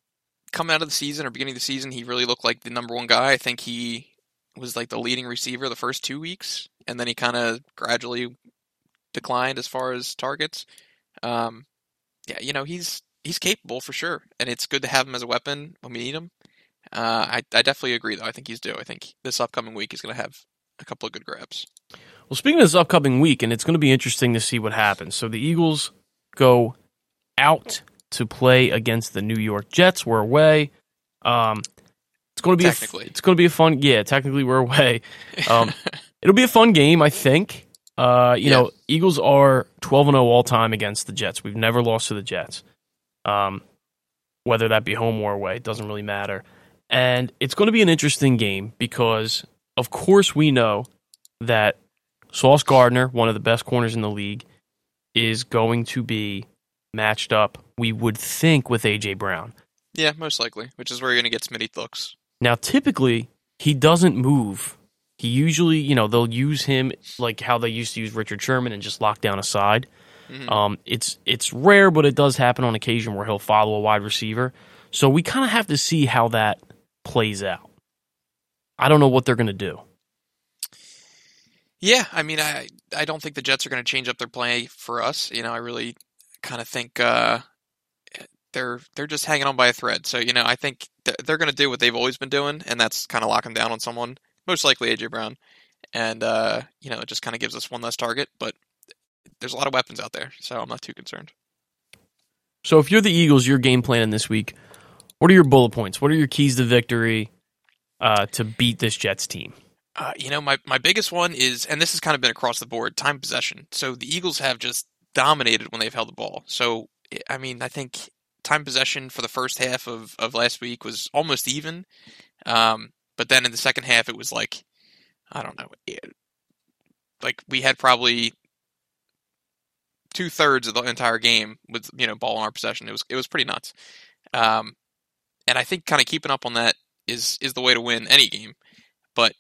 coming out of the season or beginning of the season, he really looked like the number one guy. I think he was like the leading receiver the first two weeks, and then he kind of gradually declined as far as targets. Um, yeah, you know, he's he's capable for sure, and it's good to have him as a weapon when we need him. Uh, I I definitely agree though. I think he's due. I think this upcoming week he's going to have a couple of good grabs. Well, speaking of this upcoming week, and it's going to be interesting to see what happens. So the Eagles go out to play against the New York Jets. We're away. Um, it's going to be a it's going to be a fun. Yeah, technically we're away. Um, [LAUGHS] it'll be a fun game, I think. Uh, you Yeah. know, Eagles are twelve and zero all time against the Jets. We've never lost to the Jets. Um, whether that be home or away, it doesn't really matter. And it's going to be an interesting game because, of course, we know that Sauce Gardner, one of the best corners in the league, is going to be matched up, we would think, with A.J. Brown. yeah, most likely, which is where you're going to get Smitty looks. Now, typically, he doesn't move. He usually, you know, they'll use him like how they used to use Richard Sherman and just lock down a side. Mhm. Um, it's it's rare, but it does happen on occasion where he'll follow a wide receiver. So we kind of have to see how that plays out. I don't know what they're going to do. Yeah, I mean, I I don't think the Jets are going to change up their play for us. You know, I really kind of think uh, they're they're just hanging on by a thread. So you know, I think th- they're going to do what they've always been doing, and that's kind of locking down on someone, most likely AJ Brown, and uh, you know, it just kind of gives us one less target. But there's a lot of weapons out there, so I'm not too concerned. So if you're the Eagles, you're game planning this week. What are your bullet points? What are your keys to victory uh, to beat this Jets team? Uh, you know, my, my biggest one is, and this has kind of been across the board, time possession. So the Eagles have just dominated when they've held the ball. So, I mean, I think time possession for the first half of, of last week was almost even. Um, but then in the second half, it was like, I don't know, it, like we had probably two thirds of the entire game with, you know, ball in our possession. It was, it was pretty nuts. Um, and I think kind of keeping up on that is, is the way to win any game. But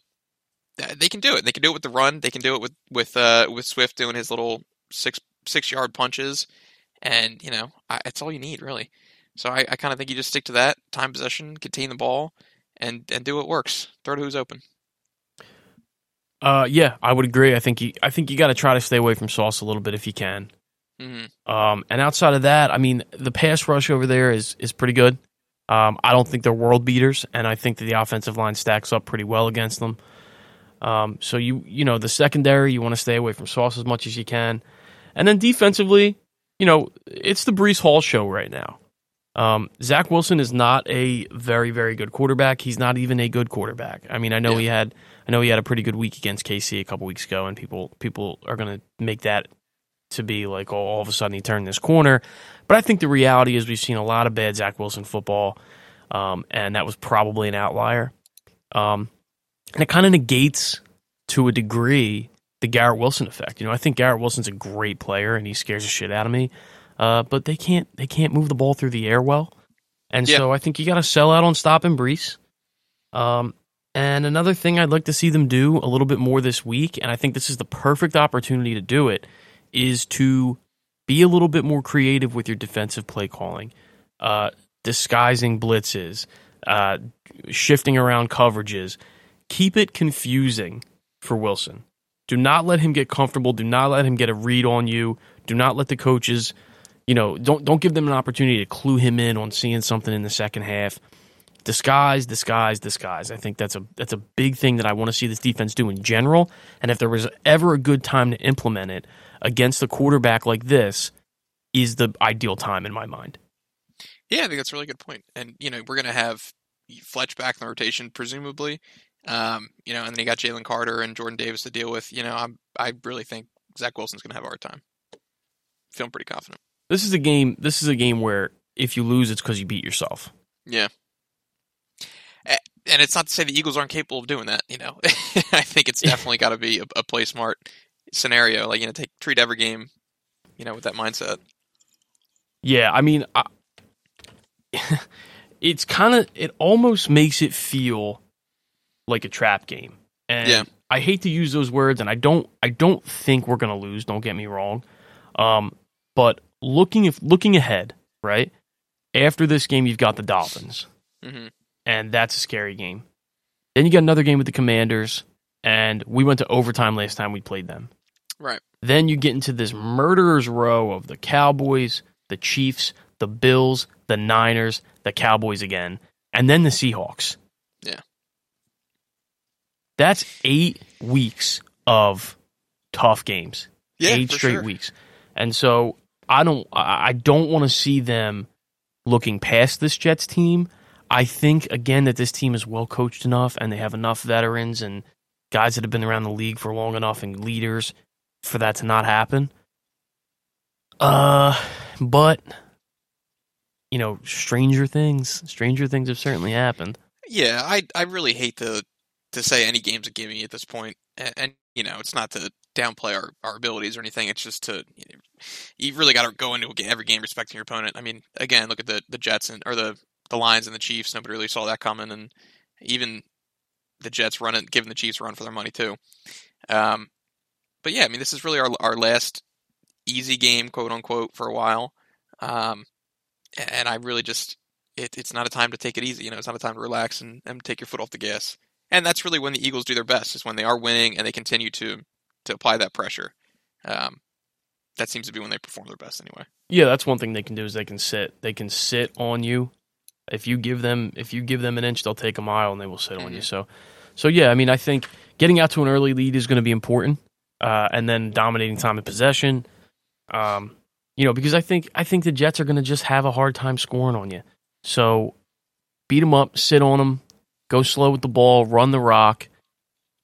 uh, they can do it. They can do it with the run. They can do it with with uh, with Swift doing his little six six yard punches, and you know I, it's all you need really. So I, I kind of think you just stick to that time possession, contain the ball, and and do what works. Throw to who's open. Uh, yeah, I would agree. I think you, I think you got to try to stay away from Sauce a little bit if you can. hmm Um, and outside of that, I mean, the pass rush over there is is pretty good. Um, I don't think they're world beaters, and I think that the offensive line stacks up pretty well against them. Um, so you you know the secondary, you want to stay away from Sauce as much as you can, and then defensively, you know, it's the Breece Hall show right now. Um, Zach Wilson is not a very very good quarterback. He's not even a good quarterback. I mean, I know Yeah. he had I know he had a pretty good week against KC a couple weeks ago, and people people are going to make that to be like, oh, all of a sudden he turned this corner. But I think the reality is we've seen a lot of bad Zach Wilson football, um, and that was probably an outlier. Um, and it kind of negates to a degree the Garrett Wilson effect. You know, I think Garrett Wilson's a great player and he scares the shit out of me. Uh, but they can't they can't move the ball through the air well, and Yeah. so I think you got to sell out on stopping Breece. Um, and another thing I'd like to see them do a little bit more this week, and I think this is the perfect opportunity to do it, is to be a little bit more creative with your defensive play calling, uh, disguising blitzes, uh, shifting around coverages. Keep it confusing for Wilson. Do not let him get comfortable. Do not let him get a read on you. Do not let the coaches, you know, don't don't give them an opportunity to clue him in on seeing something in the second half. Disguise, disguise, disguise. I think that's a that's a big thing that I want to see this defense do in general. And if there was ever a good time to implement it against a quarterback like this, is the ideal time in my mind. Yeah, I think that's a really good point. And you know, we're gonna have Fletch back in the rotation, presumably. Um, you know, and then you got Jalen Carter and Jordan Davis to deal with. You know, I'm I really think Zach Wilson's gonna have a hard time. Feeling pretty confident. This is a game. This is a game where if you lose, it's because you beat yourself. Yeah. And it's not to say the Eagles aren't capable of doing that. You know, [LAUGHS] I think it's definitely got to be a, a play smart scenario. Like you know, take treat every game, you know, with that mindset. Yeah, I mean, I, [LAUGHS] it's kind of it almost makes it feel like a trap game. And Yeah. I hate to use those words, and I don't. I don't think we're gonna lose. Don't get me wrong. Um, but looking if looking ahead, right after this game, you've got the Dolphins, hmm and that's a scary game. Then you got another game with the Commanders, and we went to overtime last time we played them. Right. Then you get into this murderer's row of the Cowboys, the Chiefs, the Bills, the Niners, the Cowboys again, and then the Seahawks. Yeah. That's eight weeks of tough games. Yeah, eight straight sure. weeks. And so I don't I don't want to see them looking past this Jets team. I think again that this team is well coached enough and they have enough veterans and guys that have been around the league for long enough and leaders for that to not happen. Uh but you know, stranger things, stranger things have certainly happened. Yeah, I I really hate to to say any game's a gimme at this point, and, and you know it's not to downplay our, our abilities or anything. It's just to you, know, you really got to go into every game respecting your opponent. I mean, again, look at the the Jets and or the the Lions and the Chiefs. Nobody really saw that coming, and even the Jets running giving the Chiefs run for their money too. Um, but yeah, I mean, this is really our our last easy game, quote unquote, for a while. Um, and I really just it, it's not a time to take it easy. You know, it's not a time to relax and, and take your foot off the gas. And that's really when the Eagles do their best, is when they are winning and they continue to to apply that pressure. Um, that seems to be when they perform their best, anyway. Yeah, that's one thing they can do is they can sit. They can sit on you. If you give them if you give them an inch, they'll take a mile and they will sit on you. Mhm. So, so yeah, I mean, I think getting out to an early lead is going to be important, uh, and then dominating time of possession. Um, you know, because I think I think the Jets are going to just have a hard time scoring on you. So, beat them up, sit on them, go slow with the ball, run the rock,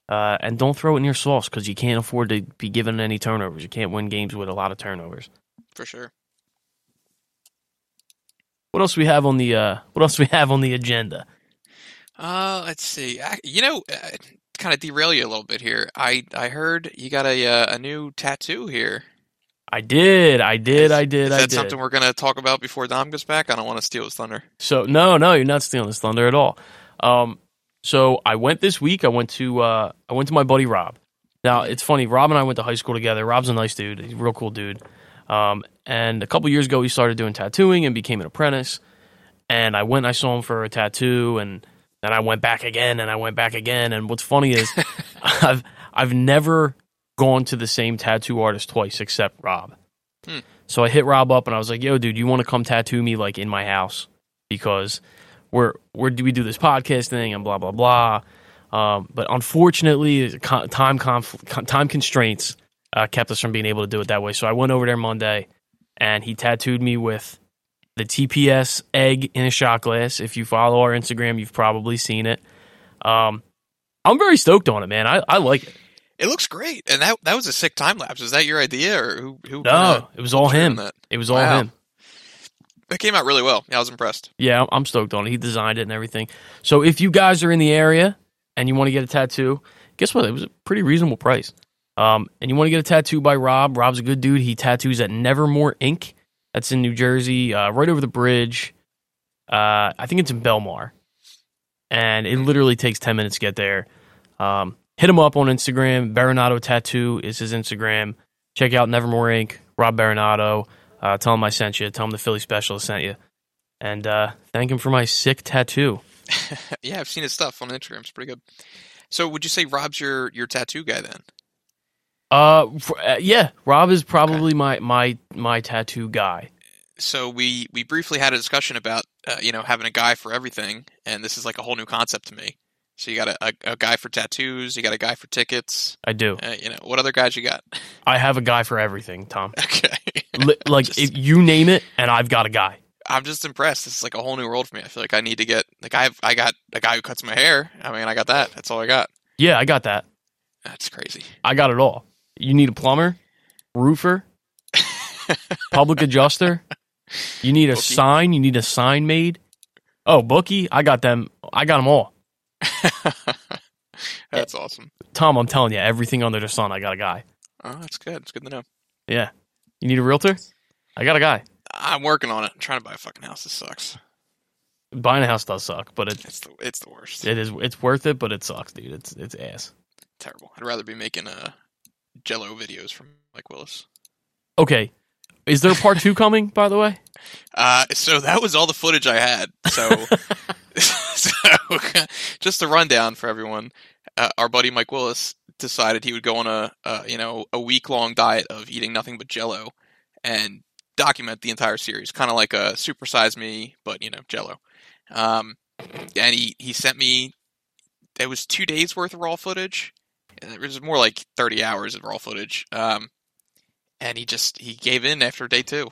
uh, and don't throw it in your sauce because you can't afford to be given any turnovers. You can't win games with a lot of turnovers. For sure. What else we have on the uh, What else we have on the agenda? Uh, let's see. I, you know, uh, kind of derail you a little bit here. I I heard you got a uh, a new tattoo here. I did, I did, Is- I did, Is I that did. something we're gonna talk about before Dom gets back? I don't want to steal his thunder. So no, no, you're not stealing his thunder at all. Um, so I went this week. I went to uh, I went to my buddy Rob. Now it's funny. Rob and I went to high school together. Rob's a nice dude. He's a real cool dude. Um, and a couple years ago, he started doing tattooing and became an apprentice. And I went. I saw him for a tattoo, and then I went back again, and I went back again. And what's funny is, [LAUGHS] I've I've never gone to the same tattoo artist twice except Rob. Hmm. So I hit Rob up and I was like, "Yo, dude, you want to come tattoo me like in my house because we're we're do we do this podcast thing and blah blah blah." Um, but unfortunately, time conf- time constraints uh, kept us from being able to do it that way. So I went over there Monday, and he tattooed me with the TPS egg in a shot glass. If you follow our Instagram, you've probably seen it. Um, I'm very stoked on it, man. I, I like it. It looks great, and that that was a sick time lapse. Is that your idea, or who? Who? No, it was all him. That? It was all Wow. him. It came out really well. Yeah, I was impressed. Yeah, I'm stoked on it. He designed it and everything. So if you guys are in the area and you want to get a tattoo, guess what? It was a pretty reasonable price. Um, and you want to get a tattoo by Rob. Rob's a good dude. He tattoos at Nevermore Ink. That's in New Jersey, uh, right over the bridge. Uh, I think it's in Belmar. And it literally takes 10 minutes to get there. Um, hit him up on Instagram. Berenato Tattoo is his Instagram. Check out Nevermore Ink. Rob Berenato. Uh, tell him I sent you. Tell him the Philly Specialist sent you and uh, thank him for my sick tattoo. [LAUGHS] yeah, I've seen his stuff on Instagram. It's pretty good. So, would you say Rob's your your tattoo guy then? Uh, uh, yeah, Rob is probably my my my tattoo guy. So we we briefly had a discussion about uh, you know having a guy for everything, and this is like a whole new concept to me. So you got a, a, a guy for tattoos, you got a guy for tickets. I do. Uh, you know what other guys you got? I have a guy for everything, Tom. [LAUGHS] okay, Li- [LAUGHS] like Just- if you name it, and I've got a guy. I'm just impressed. This is like a whole new world for me. I feel like I need to get like I have I got a guy who cuts my hair. I mean I got that. That's all I got. Yeah, I got that. That's crazy. I got it all. You need a plumber, roofer, [LAUGHS] public adjuster. You need a Bookie. sign. You need a sign made. Oh, bookie. I got them. I got them all. [LAUGHS] That's awesome. Tom, I'm telling you, everything under the sun. I got a guy. Oh, that's good. It's good to know. Yeah. You need a realtor? I got a guy. I'm working on it. I'm trying to buy a fucking house. This sucks. Buying a house does suck, but it It's the it's the worst. it is it's worth it, but it sucks, dude. It's it's ass. Terrible. I'd rather be making uh Jello videos from Mike Willis. Okay. Is there a part two coming, by the way? Uh, so that was all the footage I had. So, [LAUGHS] [LAUGHS] so just a rundown for everyone. Uh, our buddy Mike Willis decided he would go on a, a you know a week long diet of eating nothing but Jello and document the entire series, kind of like a Super Size Me, but you know Jello. Um, and he he sent me. It was two days worth of raw footage. It was more like thirty hours of raw footage. Um, and he just he gave in after day two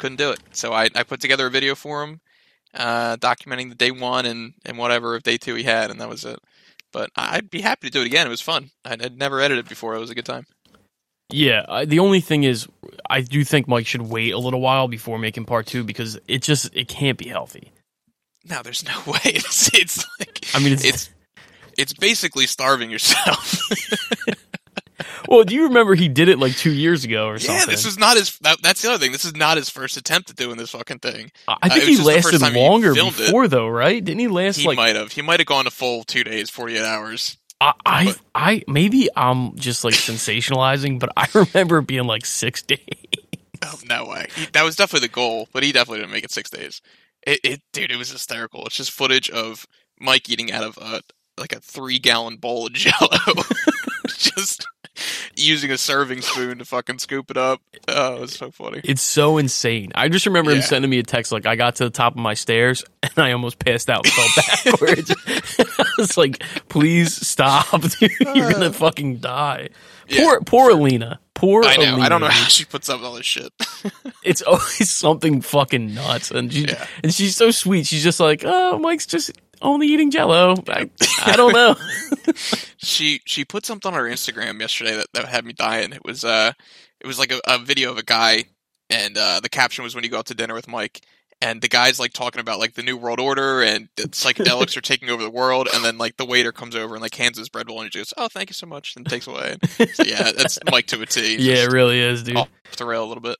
couldn't do it. So I, I put together a video for him, uh, documenting the day one and, and whatever of day two he had, and that was it. But I'd be happy to do it again. It was fun. I'd, I'd never edited before. It was a good time. Yeah. I, the only thing is, I do think Mike should wait a little while before making part two because it just it can't be healthy. No, there's no [LAUGHS] way. It's, it's like I mean, it's, it's it's basically starving yourself. [LAUGHS] well. Do you remember he did it like two years ago or something? yeah, this was not his. That, that's the other thing. This is not his first attempt at doing this fucking thing. I uh, think it he was just the first lasted time he longer it. before, though, right? Didn't he last He like might have. He might have gone a full two days, forty eight hours. I, I, but- I? Maybe I'm just like [LAUGHS] sensationalizing, but I remember it being like six [LAUGHS] days. Oh, no way. He, that was definitely the goal, but he definitely didn't make it six days. It, it, dude, it was hysterical. It's just footage of Mike eating out of a like a three gallon bowl of [LAUGHS] Jello, just using a serving spoon to fucking scoop it up. Oh, it was so funny. It's so insane. I just remember him sending me a text like I got to the top of my stairs [LAUGHS] and I almost passed out and fell backwards. [LAUGHS] I was like, please stop, dude. You're gonna uh. fucking die. Yeah, poor poor Alina. Poor I know. Alina. I don't know dude. how she puts up with all this shit. It's always something fucking nuts. And she Yeah. and she's so sweet. She's just like, Oh, Mike's just only eating jello. I, I don't know. [LAUGHS] she she put something on her Instagram yesterday that, that had me dying. It was uh it was like a, a video of a guy and uh the caption was when you go out to dinner with Mike and the guy's like talking about like the new world order and psychedelics are taking over the world and then like the waiter comes over and like hands his bread bowl and he goes, Oh, thank you so much and takes away. so yeah, that's [LAUGHS] Mike to a T. yeah, Just it really is, dude. off the rail a little bit.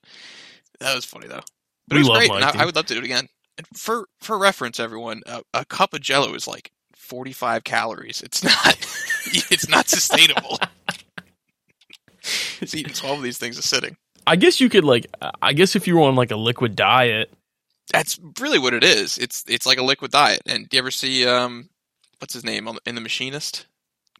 That was funny though. But We it was love great. Mike, I. I would love to do it again. And for for reference, everyone, a, a cup of Jello is like forty five calories. It's [LAUGHS] not. it's not sustainable. it's eating twelve of these things a sitting. I guess you could like I guess if you were on like a liquid diet, That's really what it is. It's it's like a liquid diet. And do you ever see um, what's his name on in the Machinist?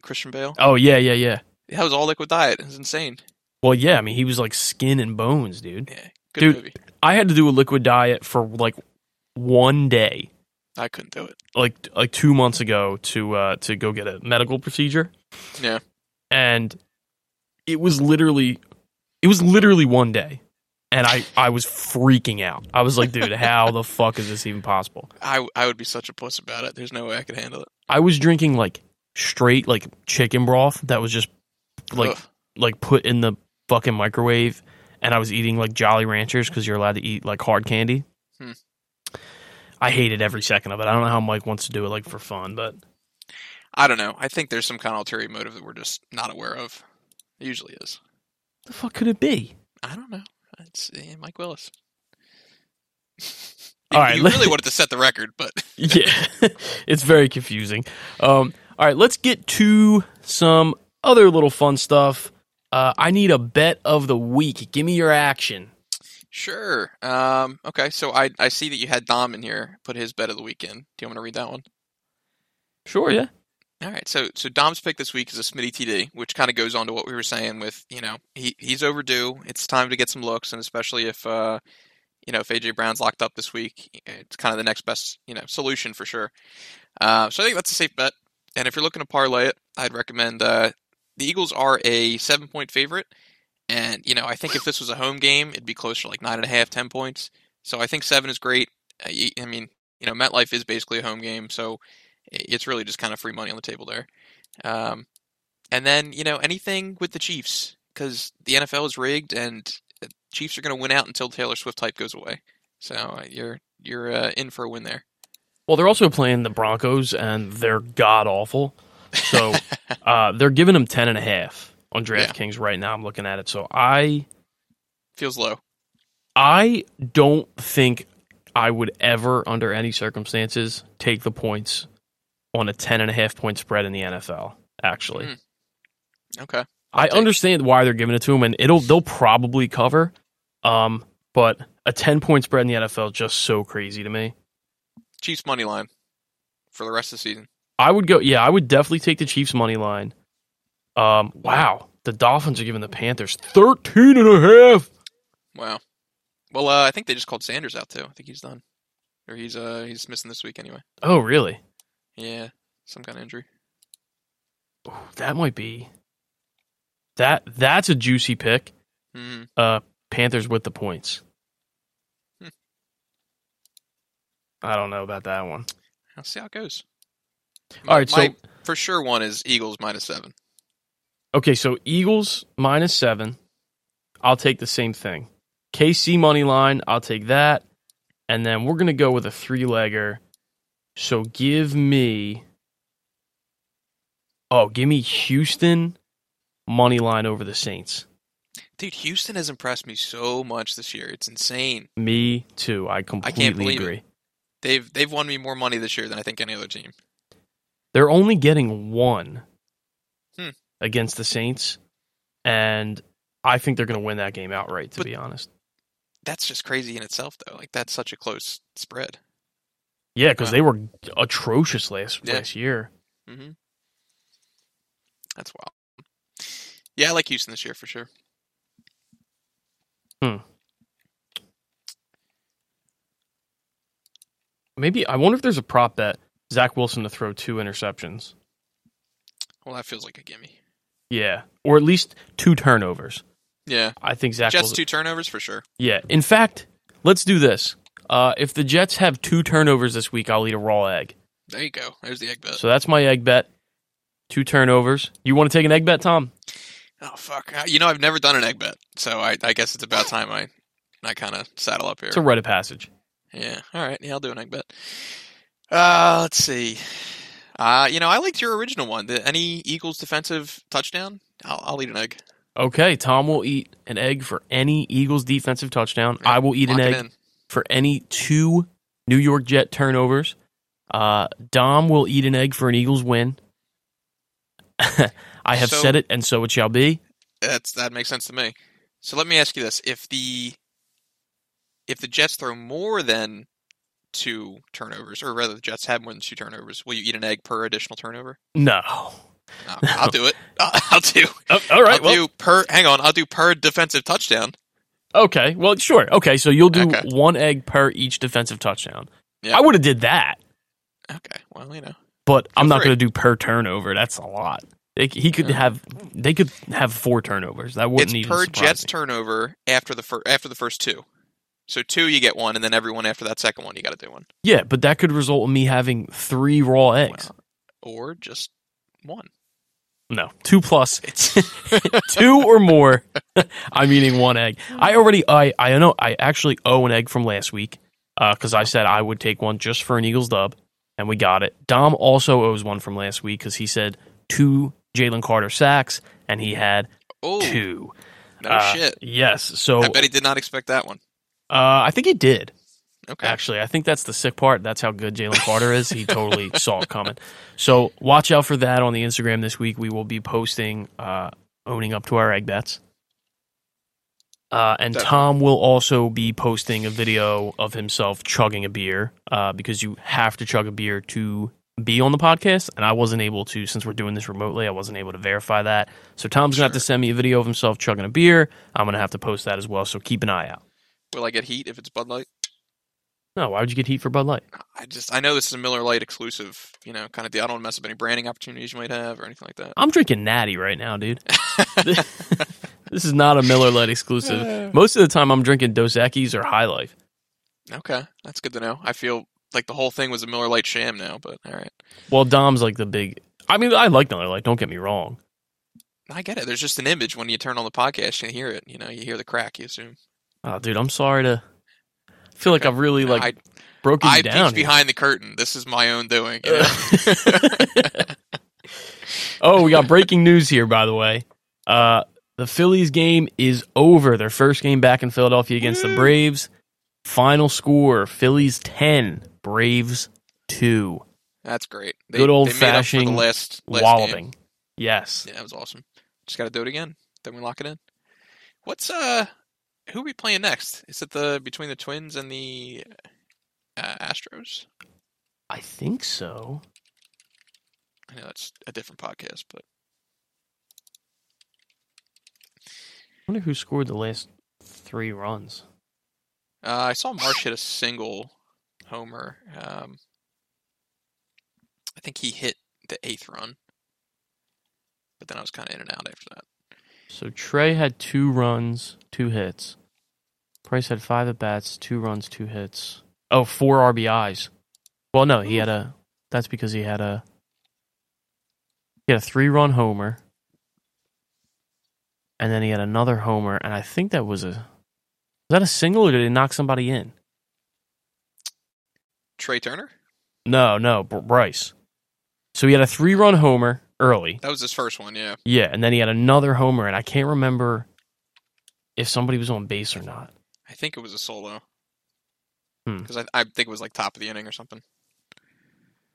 Christian Bale. oh yeah, yeah, yeah. That was all liquid diet. It was insane. Well, yeah, I mean, he was like skin and bones, dude. Yeah, good Dude. movie. I had to do a liquid diet for like one day, I couldn't do it. like like two months ago, to uh, to go get a medical procedure, Yeah. and it was literally, it was literally one day, and I I was freaking out. I was like, dude, how the [LAUGHS] fuck is this even possible? I I would be such a puss about it. There's no way I could handle it. I was drinking like straight like chicken broth that was just like Ugh. like put in the fucking microwave and I was eating like Jolly Ranchers because you're allowed to eat like hard candy. I hated every second of it. I don't know how Mike wants to do it like for fun, but I don't know. I think there's some kind of ulterior motive that we're just not aware of. It usually is. the fuck could it be? I don't know. It's eh, Mike Willis. All right, [LAUGHS] you really [LAUGHS] wanted to set the record, but [LAUGHS] Yeah, it's very confusing. Um, all right, let's get to some other little fun stuff. Uh, I need a bet of the week. Give me your action. Sure. Um, okay, so I I see that you had Dom in here. Put his bet of the weekend. Do you want me to read that one? Sure, yeah. All right, so so Dom's pick this week is a Smitty TD, which kind of goes on to what we were saying with you know he he's overdue. It's time to get some looks, and especially if uh you know if AJ Brown's locked up this week, it's kind of the next best you know solution for sure. Uh, so I think that's a safe bet. And if you're looking to parlay it, I'd recommend uh, the Eagles are a seven point favorite, and you know I think if this was a home game, it'd be closer to like nine and a half, ten points. So I think seven is great. I, y- I mean, you know, MetLife is basically a home game, so it's really just kind of free money on the table there. Um, and then you know anything with the Chiefs because the NFL is rigged, and Chiefs are going to win out until Taylor Swift hype goes away. So uh, you're you're uh, in for a win there. Well, they're also playing the Broncos, and they're god awful. So [LAUGHS] uh, they're giving them ten and a half on DraftKings right now. I'm looking at it. So I Feels low. I don't think I would ever, under any circumstances, take the points on a ten and a half point spread in the NFL. Actually, Mm. Okay. I take- understand why they're giving it to them, and it'll they'll probably cover. Um, but a ten point spread in the NFL is just so crazy to me. Chiefs money line for the rest of the season. I would go. Yeah, I would definitely take the Chiefs money line. Um, wow, the Dolphins are giving the Panthers 13 and a half. Wow. Well, uh, I think they just called Sanders out too. I think he's done, or he's uh he's missing this week anyway. Oh, really? Yeah, some kind of injury. Ooh, that might be. That that's a juicy pick. hmm Uh, Panthers with the points. Hmm. I don't know about that one. I'll see how it goes. All right, my, so- for sure one is Eagles minus seven. Okay, so Eagles minus seven. I'll take the same thing. KC money line. I'll take that, and then we're gonna go with a three legger. So give me. Oh, give me Houston money line over the Saints. Dude, Houston has impressed me so much this year. It's insane. Me too. I completely it. agree. They've they've won me more money this year than I think any other team. They're only getting one. Against the Saints, and I think they're going to win that game outright. To But- be honest, That's just crazy in itself, though. Like that's such a close spread. yeah, because Wow. they were atrocious last Yeah. last year. hmm That's wild. Yeah, I like Houston this year for sure. Hmm. Maybe I wonder if there's a prop bet Zach Wilson to throw two interceptions. Well, that feels like a gimme. Yeah, or at least two turnovers. Yeah, I think Zach Jets Wilson. two turnovers for sure. Yeah. In fact, let's do this. Uh, if the Jets have two turnovers this week, I'll eat a raw egg. There you go. There's the egg bet. So that's my egg bet. Two turnovers. You want to take an egg bet, Tom? Oh fuck! Uh, You know, I've never done an egg bet, so I, I guess it's about time I I kind of saddle up here. It's a rite of passage. Yeah. All right. Yeah, I'll do an egg bet. Uh, let's see. Uh, you know, I liked your original one. The, any Eagles defensive touchdown? I'll, I'll eat an egg. Okay, Tom will eat an egg for any Eagles defensive touchdown. I will eat an egg for any two New York Jet turnovers. Uh, Dom will eat an egg for an Eagles win. [LAUGHS] I have So- said it, and so it shall be. That's that makes sense to me. So let me ask you this: if the if the Jets throw more than two turnovers, or rather the Jets have more than two turnovers, will you eat an egg per additional turnover? No. No, [LAUGHS] I'll do it. I'll, [LAUGHS] I'll do. Oh, all right. I'll Well, do per. Hang on. I'll do per defensive touchdown. okay. Well, sure. Okay, so you'll do Okay. one egg per each defensive touchdown. Yeah. I would have did that, Okay. Well, you know. but I'm not going to do per turnover. That's a lot. They, he could Yeah. have. They could have four turnovers. That wouldn't it's even per Jets me. turnover after the fir- after the first two. So two, you get one, and then everyone after that second one, you got to do one, Yeah, but that could result in me having three raw eggs. or just one. No, two plus. It's [LAUGHS] [LAUGHS] two or more. [LAUGHS] I'm eating one egg. I already, I, I know, I actually owe an egg from last week because I said I would take one just for an Eagles dub, and we got it. Dom also owes one from last week because he said two Jalen Carter sacks, and he had oh two. no Uh, shit. Yes. So I bet he did not expect that one. Uh, I think he did. Okay. Actually, I think that's the sick part. That's how good Jalen Carter is. He totally [LAUGHS] saw it coming. So watch out for that on the Instagram this week. We will be posting uh, owning up to our egg bets. Uh, and Definitely. Tom will also be posting a video of himself chugging a beer uh, because you have to chug a beer to be on the podcast, and I wasn't able to since we're doing this remotely. I wasn't able to verify that. So Tom's gonna have to send me a video of himself chugging a beer. I'm gonna have to post that as well. So keep an eye out. Will I get heat if it's Bud Light? No, why would you get heat for Bud Light? I just I know this is a Miller Lite exclusive, you know, kind of deal. I don't want to mess up any branding opportunities you might have or anything like that. I'm drinking Natty right now, dude. [LAUGHS] this is not a Miller Lite exclusive. [LAUGHS] Most of the time, I'm drinking Dos Equis or High Life. okay, that's good to know. I feel like the whole thing was a Miller Lite sham now, but all right. Well, Dom's like the big. I mean, I like Miller Lite. Don't get me wrong. I get it. There's just an image when you turn on the podcast and hear it. You know, you hear the crack. You assume. Oh, dude, I'm sorry to. I feel like I've really like I, broken you down. here. behind the curtain. This is my own doing. You know? [LAUGHS] oh, we got breaking news here, by the way. Uh, the Phillies game is over. Their first game back in Philadelphia against the Braves. Final score: Phillies ten, Braves two. That's great. They, Good they made up for old-fashioned the last, last Walloping. Game. Yes. Yeah, that was awesome. Just got to do it again. Then we lock it in. What's uh, who are we playing next? Is it the between the Twins and the uh, Astros? I think so. I know that's a different podcast, but I wonder who scored the last three runs. uh, I saw Marsh hit a single homer. Um, I think he hit the eighth run, but then I was kind of in and out after that. So Trea had two runs, two hits. Bryce had five at bats, two runs, two hits. Oh, four RBIs. Well, no, he had a. That's because he had a. He had a three-run homer, and then he had another homer, and I think that was a. Was that a single, or did he knock somebody in? Trea Turner? No, no, Bryce. So he had a three-run homer early. That was his first one, yeah. Yeah, and then he had another homer, and I can't remember if somebody was on base or not. I think it was a solo. Hmm. Because I, I think it was like top of the inning or something.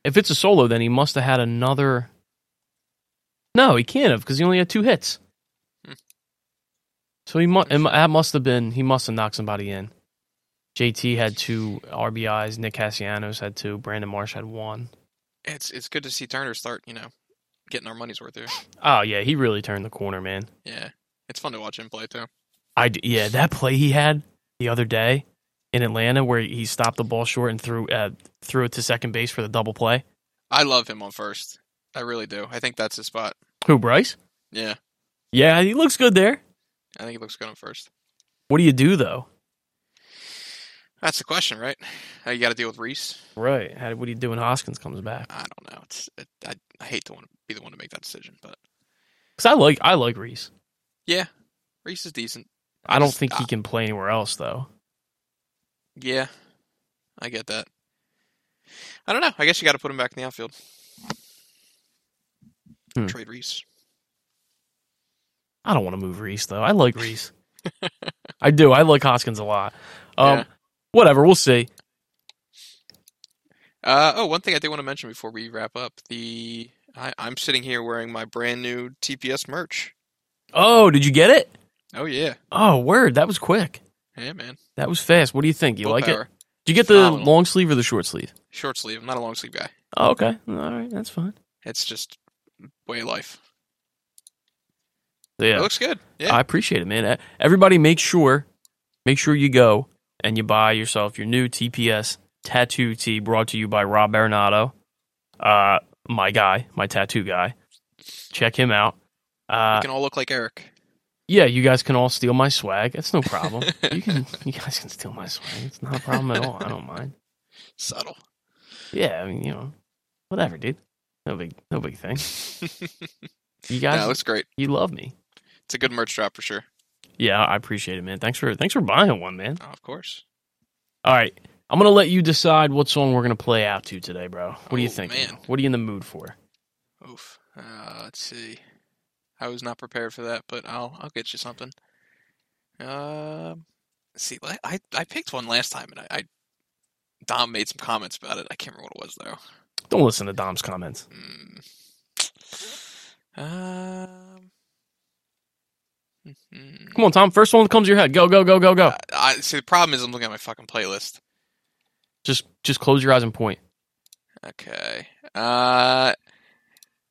If it's a solo, then he must have had another. No, he can't have because he only had two hits. Hmm. So he must. That must have been. He must have knocked somebody in. JT had two RBIs. Nick Castellanos had two. Brandon Marsh had one. It's it's good to see Turner start, you know, getting our money's worth here. Oh yeah, he really turned the corner, man. Yeah, it's fun to watch him play too. I yeah, that play he had the other day in Atlanta where he stopped the ball short and threw uh, threw it to second base for the double play. I love him on first. I really do. I think that's his spot. Who Bryce? Yeah, Yeah, he looks good there. I think he looks good on first. What do you do though? That's the question, right? How you got to deal with Rhys? Right. How, what do you do when Hoskins comes back? I don't know. It's it, I, I hate to want to be the one to make that decision, but Because I like I like Rhys. yeah, Rhys is decent. I don't just- think he can play anywhere else though. Yeah, I get that. I don't know. I guess you got to put him back in the outfield. Hmm. Trade Rhys. I don't want to move Rhys though. I like Rhys. [LAUGHS] I do. I like Hoskins a lot. Um, Yeah. Whatever. We'll see. Uh, oh, one thing I did want to mention before we wrap up: the I, I'm sitting here wearing my brand new TPS merch. Oh, did you get it? Oh yeah, Oh, word. That was quick. yeah, man. That was fast. What do you think? You Full like power. it? Did you get the Phenomenal. long sleeve or the short sleeve? Short sleeve. I'm not a long sleeve guy. Oh, okay. All right. That's fine. It's just way life. Yeah. It looks good. Yeah. I appreciate it, man. Everybody, make sure, make sure you go and you buy yourself your new TPS tattoo tee, brought to you by Rob Arenado, uh, my guy, my tattoo guy. Check him out. Uh, we can all look like Eric. yeah, you guys can all steal my swag. That's no problem. you can, [LAUGHS] you guys can steal my swag. It's not a problem at all. I don't mind. [LAUGHS] Subtle. Yeah, I mean, you know, whatever, dude. No big, no big thing. [LAUGHS] You guys, yeah, it looks great. you love me. It's a good merch drop for sure. Yeah, I appreciate it, man. Thanks for, thanks for buying one, man. Oh, of course. All right. I'm going to let you decide what song we're going to play out to today, bro. What do you Oh, think? man. What are you in the mood for? Oof. Uh, let's see. I was not prepared for that, but I'll I'll get you something. Um, let's see, I I I picked one last time, and I, I Dom made some comments about it. I can't remember what it was though. Don't listen to Dom's comments. Mm. Um. Come on, Tom. First one that comes to your head. Go, go, go, go, go. Uh, I see. The problem is I'm looking at my fucking playlist. Just just close your eyes and point. Okay. Uh,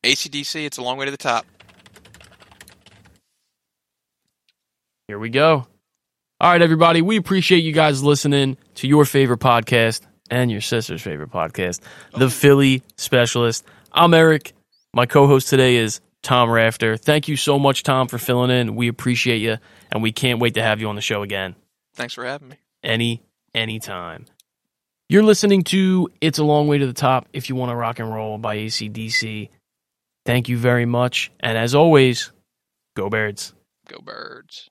ACDC, it's a long way to the top. Here we go. All right, everybody. We appreciate you guys listening to your favorite podcast and your sister's favorite podcast, The Philly Specialist. I'm Eric. My co host today is Tom Rafter. Thank you so much, Tom, for filling in. We appreciate you, and we can't wait to have you on the show again. Thanks for having me. Any, anytime. You're listening to It's a Long Way to the Top if you want to rock and roll by ACDC. Thank you very much. And as always, go Birds. Go birds.